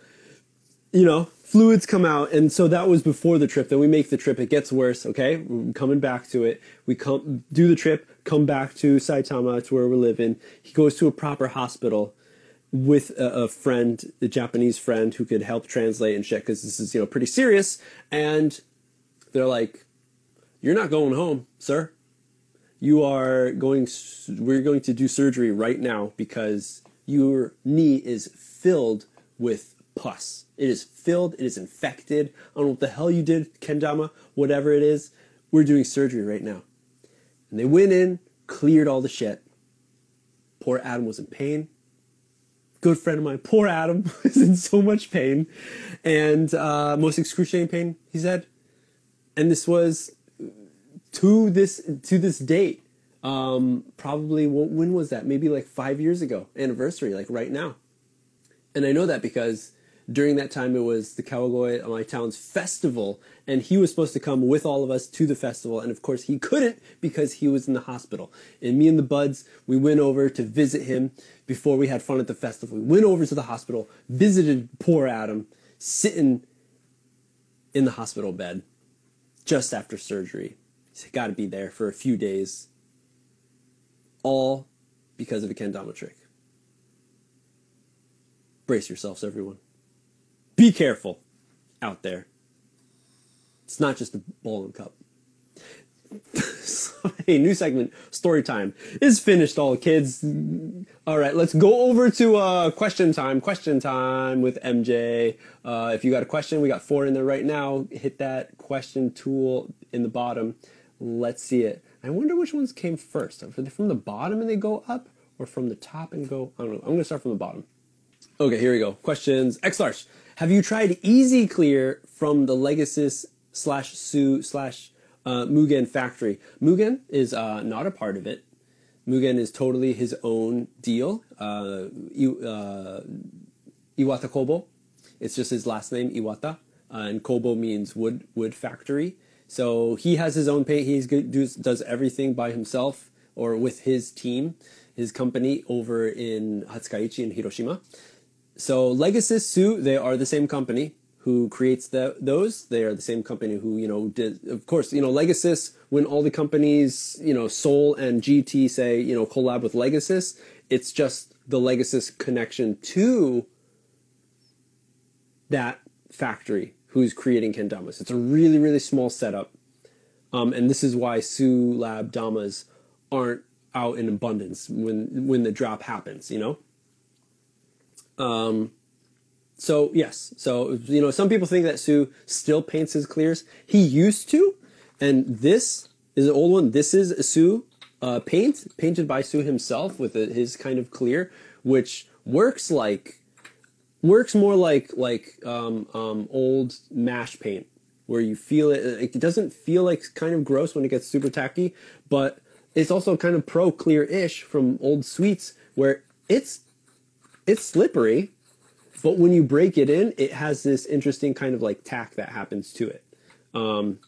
You know, fluids come out. And so that was before the trip. Then we make the trip. It gets worse. Okay. We're coming back to it. We come do the trip, come back to Saitama. It's where we're living. He goes to a proper hospital with a, a, friend, a Japanese friend who could help translate and shit because this is you know pretty serious. And they're like, "You're not going home, sir. You are going. We're going to do surgery right now because your knee is filled with pus. It is filled. It is infected. I don't know what the hell you did, kendama, whatever it is. We're doing surgery right now." And they went in, cleared all the shit. Poor Adam was in pain good friend of mine, poor Adam, was in so much pain and uh, most excruciating pain, he said. And this was to this to this date. Um, probably when was that? Maybe like five years ago, anniversary, like right now. And I know that because during that time it was the Kawagoe my town's festival and he was supposed to come with all of us to the festival and of course he couldn't because he was in the hospital. And me and the buds we went over to visit him before we had fun at the festival. We went over to the hospital visited poor adam sitting in the hospital bed just after surgery. He's got to be there for a few days. All because of a kendama trick brace yourselves everyone be careful out there. It's not just a ball and cup. hey, new segment, story time is finished, all kids. All right, let's go over to uh, question time. Question time with MJ. Uh, if you got a question, we got four in there right now. Hit that question tool in the bottom. Let's see it. I wonder which ones came first. Are they from the bottom and they go up, or from the top and go? I don't know. I'm gonna start from the bottom. Okay, here we go. Questions. X. Have you tried Easy Clear from the Legasis slash Sue slash uh, Mugen factory? Mugen is uh, not a part of it. Mugen is totally his own deal. Uh, uh, Iwata Kobo. It's just his last name, Iwata. Uh, and Kobo means wood wood factory. So he has his own paint. He does everything by himself or with his team, his company over in Hatsukaichi in Hiroshima. So Legasis Sue, they are the same company who creates the, those. They are the same company who, you know, did, of course, you know, Legasis, when all the companies, you know, Soul and GT say, you know, collab with Legasis, it's just the Legasis connection to that factory who's creating kendamas. It's a really, really small setup. Um, and this is why Sue Lab Damas aren't out in abundance when when the drop happens, you know? Um, so yes, so you know, some people think that Sue still paints his clears. He used to, and this is an old one. This is Sue uh, paint painted by Sue himself with a, his kind of clear, which works like works more like like um, um, old mash paint, where you feel it. It doesn't feel like kind of gross when it gets super tacky, but it's also kind of pro clear ish from old sweets, where it's it's slippery, but when you break it in, it has this interesting kind of like tack that happens to it. Um,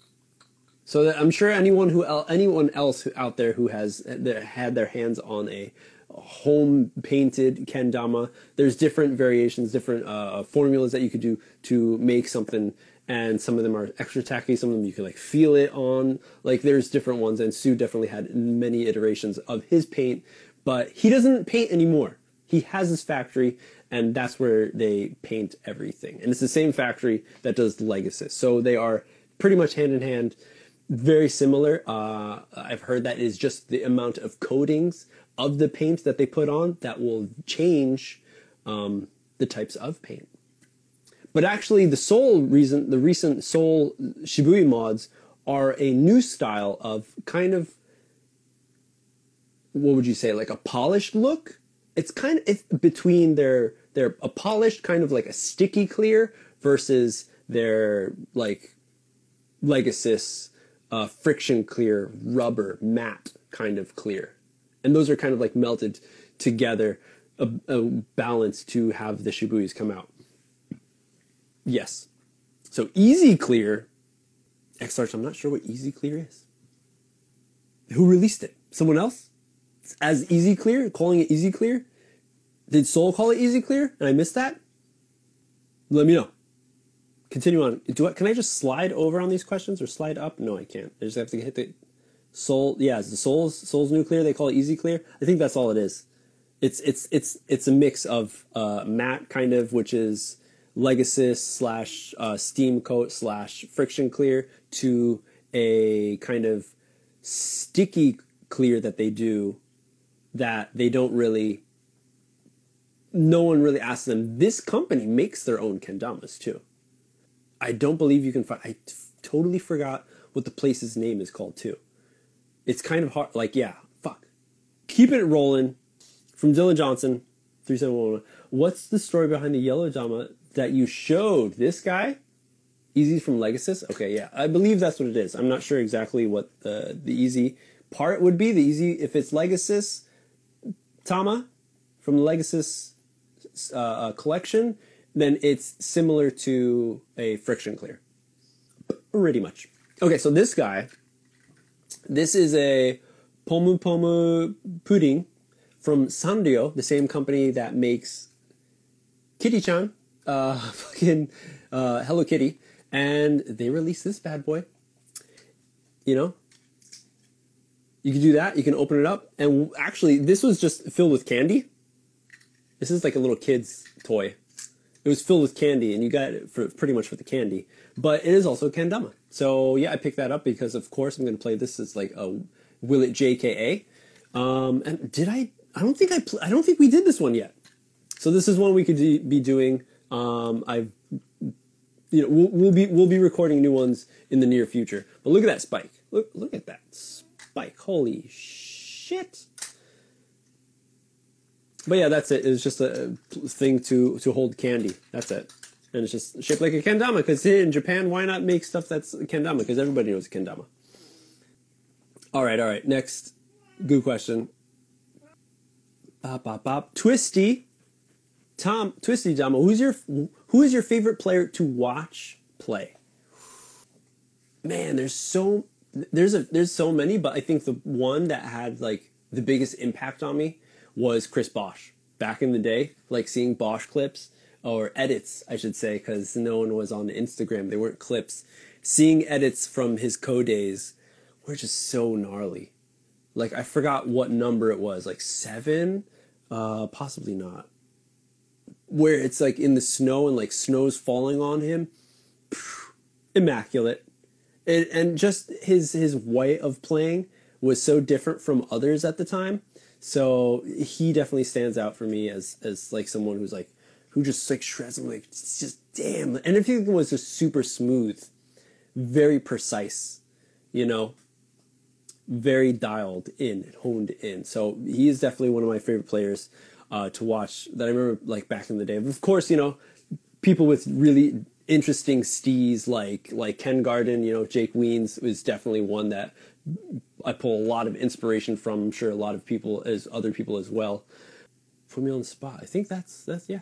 so I'm sure anyone who anyone else out there who has had their hands on a home painted kendama, there's different variations, different uh, formulas that you could do to make something. And some of them are extra tacky. Some of them you can like feel it on. Like there's different ones. And Sue definitely had many iterations of his paint, but he doesn't paint anymore. He has his factory, and that's where they paint everything. And it's the same factory that does Legacy. So they are pretty much hand in hand, very similar. Uh, I've heard that is just the amount of coatings of the paint that they put on that will change um, the types of paint. But actually, the Soul reason, the recent Soul Shibui mods are a new style of kind of what would you say, like a polished look it's kind of it's between their their a polished kind of like a sticky clear versus their like Legasis uh, friction clear rubber matte kind of clear, and those are kind of like melted together a, a balance to have the shibuis come out. Yes, so easy clear. X Large, I'm not sure what easy clear is. Who released it? Someone else? As easy clear, calling it easy clear. Did Soul call it easy clear? And I missed that? Let me know. Continue on. Do I, can I just slide over on these questions or slide up? No, I can't. I just have to hit the Soul. Yeah, the Soul's Soul's new clear. They call it easy clear. I think that's all it is. It's it's it's it's a mix of uh, matte kind of, which is Legacy slash uh, steam coat slash friction clear to a kind of sticky clear that they do that they don't really no one really asks them. This company makes their own kendamas too. I don't believe you can find. I t- totally forgot what the place's name is called too. It's kind of hard. Like yeah, fuck. Keep it rolling. From Dylan Johnson, three seven one. What's the story behind the yellow dama that you showed this guy? Easy from Legasis. Okay, yeah, I believe that's what it is. I'm not sure exactly what the the easy part would be. The easy if it's Legasis Tama from Legasis uh, uh, collection, then it's similar to a friction clear. Pretty much. Okay, so this guy, this is a Pomu Pomu pudding from Sanrio, the same company that makes Kitty-chan, uh, fucking uh, Hello Kitty, and they released this bad boy. You know, you can do that. You can open it up, and actually, this was just filled with candy. This is like a little kid's toy. It was filled with candy, and you got it for pretty much for the candy. But it is also kendama. So yeah, I picked that up because of course I'm going to play this as like a will it JKA. Um, and did I? I don't think I. Pl- I don't think we did this one yet. So this is one we could be doing. Um, I've you know we'll, we'll, be we'll be recording new ones in the near future. But look at that spike. Look look at that spike. Holy shit! But yeah, that's it. It's just a thing to to hold candy. That's it. And it's just shaped like a kendama. Because in Japan, why not make stuff that's kendama? Because everybody knows kendama. All right, all right. Next, good question. Bop, bop, bop. Twisty, Tom, Twisty Dama. Who's your who is your favorite player to watch play? Man, there's so there's a there's so many, but I think the one that had like the biggest impact on me was Chris Bosch. Back in the day, like seeing Bosch clips or edits, I should say, because no one was on Instagram. They weren't clips. Seeing edits from his co days were just so gnarly. Like I forgot what number it was, like seven, uh, possibly not. Where it's like in the snow and like snow's falling on him, immaculate, and, and just his his way of playing was so different from others at the time so he definitely stands out for me as as like someone who's like who just like shreds them like just damn and everything was just super smooth, very precise, you know, very dialed in, honed in. So he is definitely one of my favorite players. uh, to watch that I remember like back in the day. Of course, you know, people with really interesting stees like like Ken Garden, you know, Jake Weens was definitely one that I pull a lot of inspiration from. I'm sure a lot of people as other people as well. Put me on the spot. I think that's that's yeah.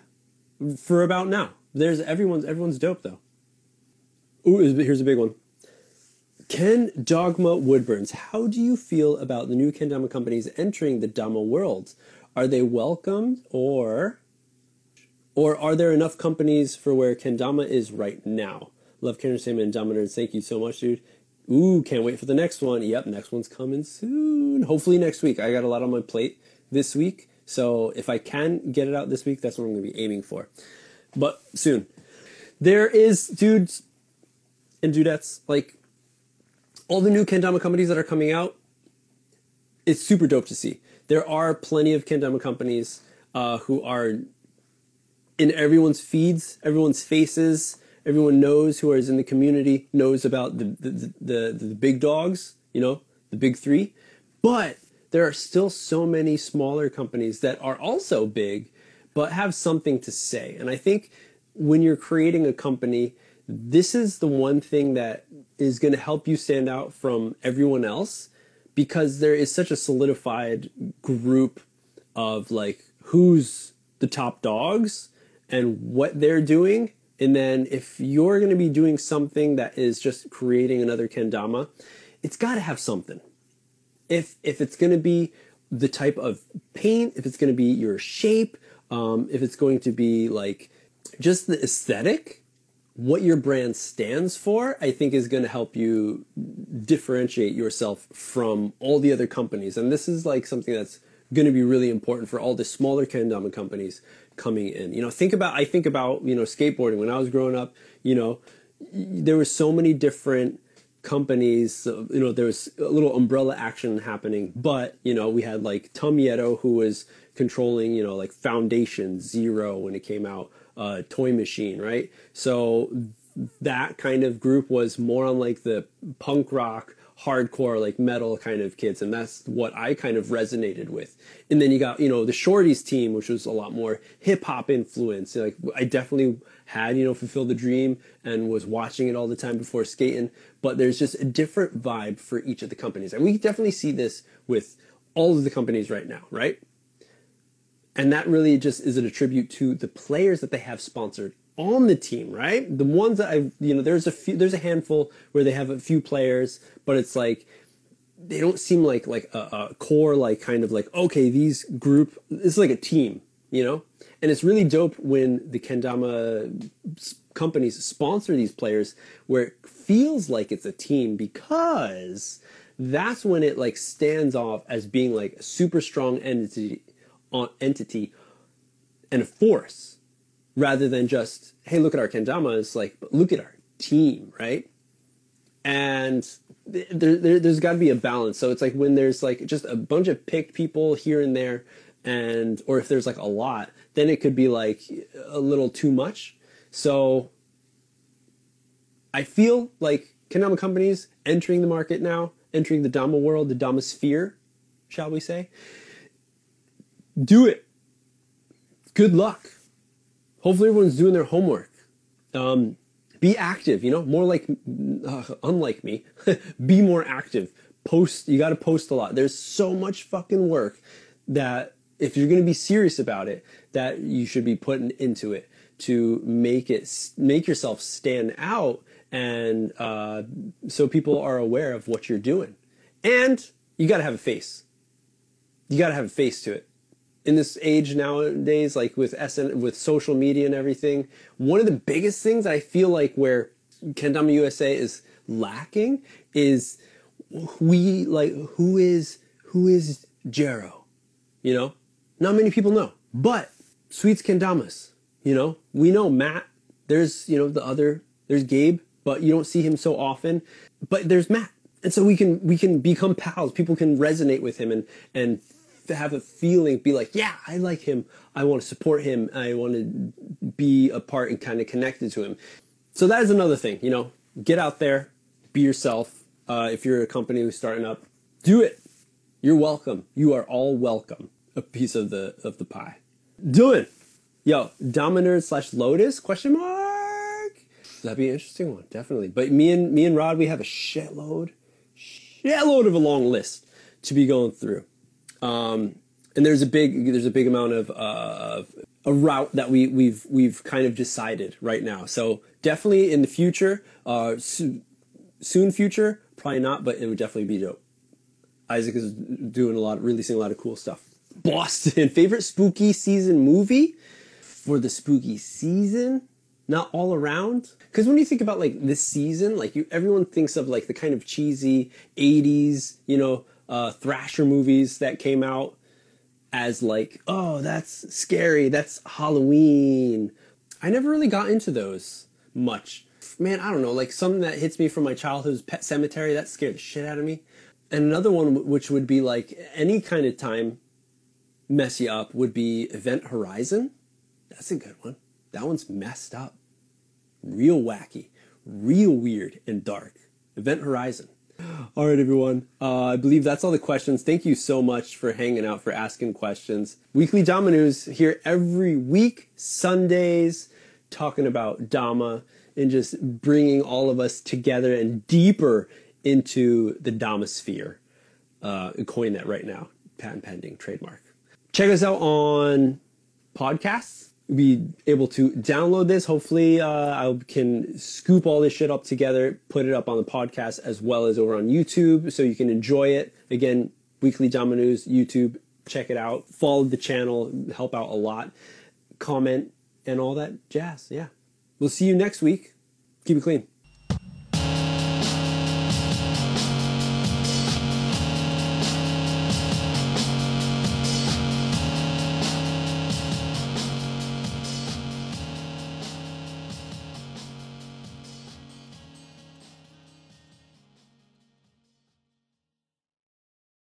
For about now, there's everyone's everyone's dope though. Ooh, here's a big one. Ken Dogma Woodburns, how do you feel about the new kendama companies entering the Dama world? Are they welcomed or or are there enough companies for where kendama is right now? Love Kendertainment and Dominators. Thank you so much, dude. Ooh, can't wait for the next one. Yep, next one's coming soon. Hopefully next week. I got a lot on my plate this week. So if I can get it out this week, that's what I'm going to be aiming for. But soon. There is dudes and dudettes, like all the new kendama companies that are coming out. It's super dope to see. There are plenty of kendama companies uh, who are in everyone's feeds, everyone's faces. Everyone knows who is in the community knows about the the, the, the, the big dogs, you know, the big three. But there are still so many smaller companies that are also big, but have something to say. And I think when you're creating a company, this is the one thing that is going to help you stand out from everyone else because there is such a solidified group of like who's the top dogs and what they're doing. And then if you're going to be doing something that is just creating another kendama, it's got to have something if if it's going to be the type of paint, if it's going to be your shape, um, if it's going to be like just the aesthetic, what your brand stands for, I think is going to help you differentiate yourself from all the other companies. And this is like something that's going to be really important for all the smaller kendama companies coming in. You know, think about I think about you know skateboarding when I was growing up. You know, there were so many different companies you know there was a little umbrella action happening but you know we had like Tum Yeto who was controlling you know like foundation zero when it came out uh, toy machine right so that kind of group was more on like the punk rock hardcore like metal kind of kids and that's what I kind of resonated with. And then you got you know the shorties team which was a lot more hip hop influence. Like I definitely had you know fulfilled the dream and was watching it all the time before skating but there's just a different vibe for each of the companies. And we definitely see this with all of the companies right now right? And that really just is a tribute to the players that they have sponsored on the team, right? The ones that I, you know, there's a few, there's a handful where they have a few players, but it's like they don't seem like like a, a core, like kind of like okay, these group, it's like a team, you know. And it's really dope when the kendama companies sponsor these players, where it feels like it's a team because that's when it like stands off as being like a super strong entity, uh, entity, and a force rather than just hey look at our kendamas like but look at our team right? And there, there, has got to be a balance. So it's like when there's like just a bunch of picked people here and there and or if there's like a lot then it could be like a little too much. So i feel like kendama companies entering the market now entering the dama world the dama sphere shall we say do it. Good luck hopefully everyone's doing their homework. Um, be active, you know, more like, uh, unlike me, be more active. Post, you got to post a lot. There's so much fucking work that if you're going to be serious about it, that you should be putting into it to make it, make yourself stand out and uh, so people are aware of what you're doing. And you got to have a face. You got to have a face to it in this age nowadays, like with SN, with social media and everything, one of the biggest things I feel like where Kendama USA is lacking is we like who is who is Jero, you know? Not many people know, but Sweets Kendamas, you know, we know Matt. There's you know the other there's Gabe, but you don't see him so often. But there's Matt, and so we can we can become pals. People can resonate with him and and to have a feeling, be like, yeah, I like him. I want to support him. I want to be a part and kind of connected to him. So that is another thing, you know, get out there, be yourself. Uh, if you're a company who's starting up, do it. You're welcome. You are all welcome. A piece of the of the pie. Do it. Yo, Dominant slash Lotus? Question mark. That'd be an interesting one, definitely. But me and me and Rod, we have a shitload, shitload of a long list to be going through. Um, and there's a big there's a big amount of, uh, of a route that we we've we've kind of decided right now. So definitely in the future, uh, soon, soon future, probably not, but it would definitely be dope. Isaac is doing a lot, releasing a lot of cool stuff. Boston favorite spooky season movie for the spooky season, not all around. Because when you think about like this season, like you, everyone thinks of like the kind of cheesy '80s, you know, uh, thrasher movies that came out as like, oh, that's scary, that's Halloween. I never really got into those much. Man, I don't know, like something that hits me from my childhood Pet Sematary, that scared the shit out of me. And another one which would be like any kind of time mess you up would be Event Horizon. That's a good one. That one's messed up. Real wacky, real weird and dark. Event Horizon. All right, everyone. Uh, I believe that's all the questions. Thank you so much for hanging out, for asking questions. Weekly Dama News here every week, Sundays, talking about Dama and just bringing all of us together and deeper into the Dama sphere. Uh, coin that right now, patent pending, trademark. Check us out on podcasts be able to download this. Hopefully, uh, I can scoop all this shit up together, put it up on the podcast as well as over on YouTube so you can enjoy it. Again, Weekly Dama News, YouTube, check it out. Follow the channel, help out a lot. Comment and all that jazz. Yeah. We'll see you next week. Keep it clean.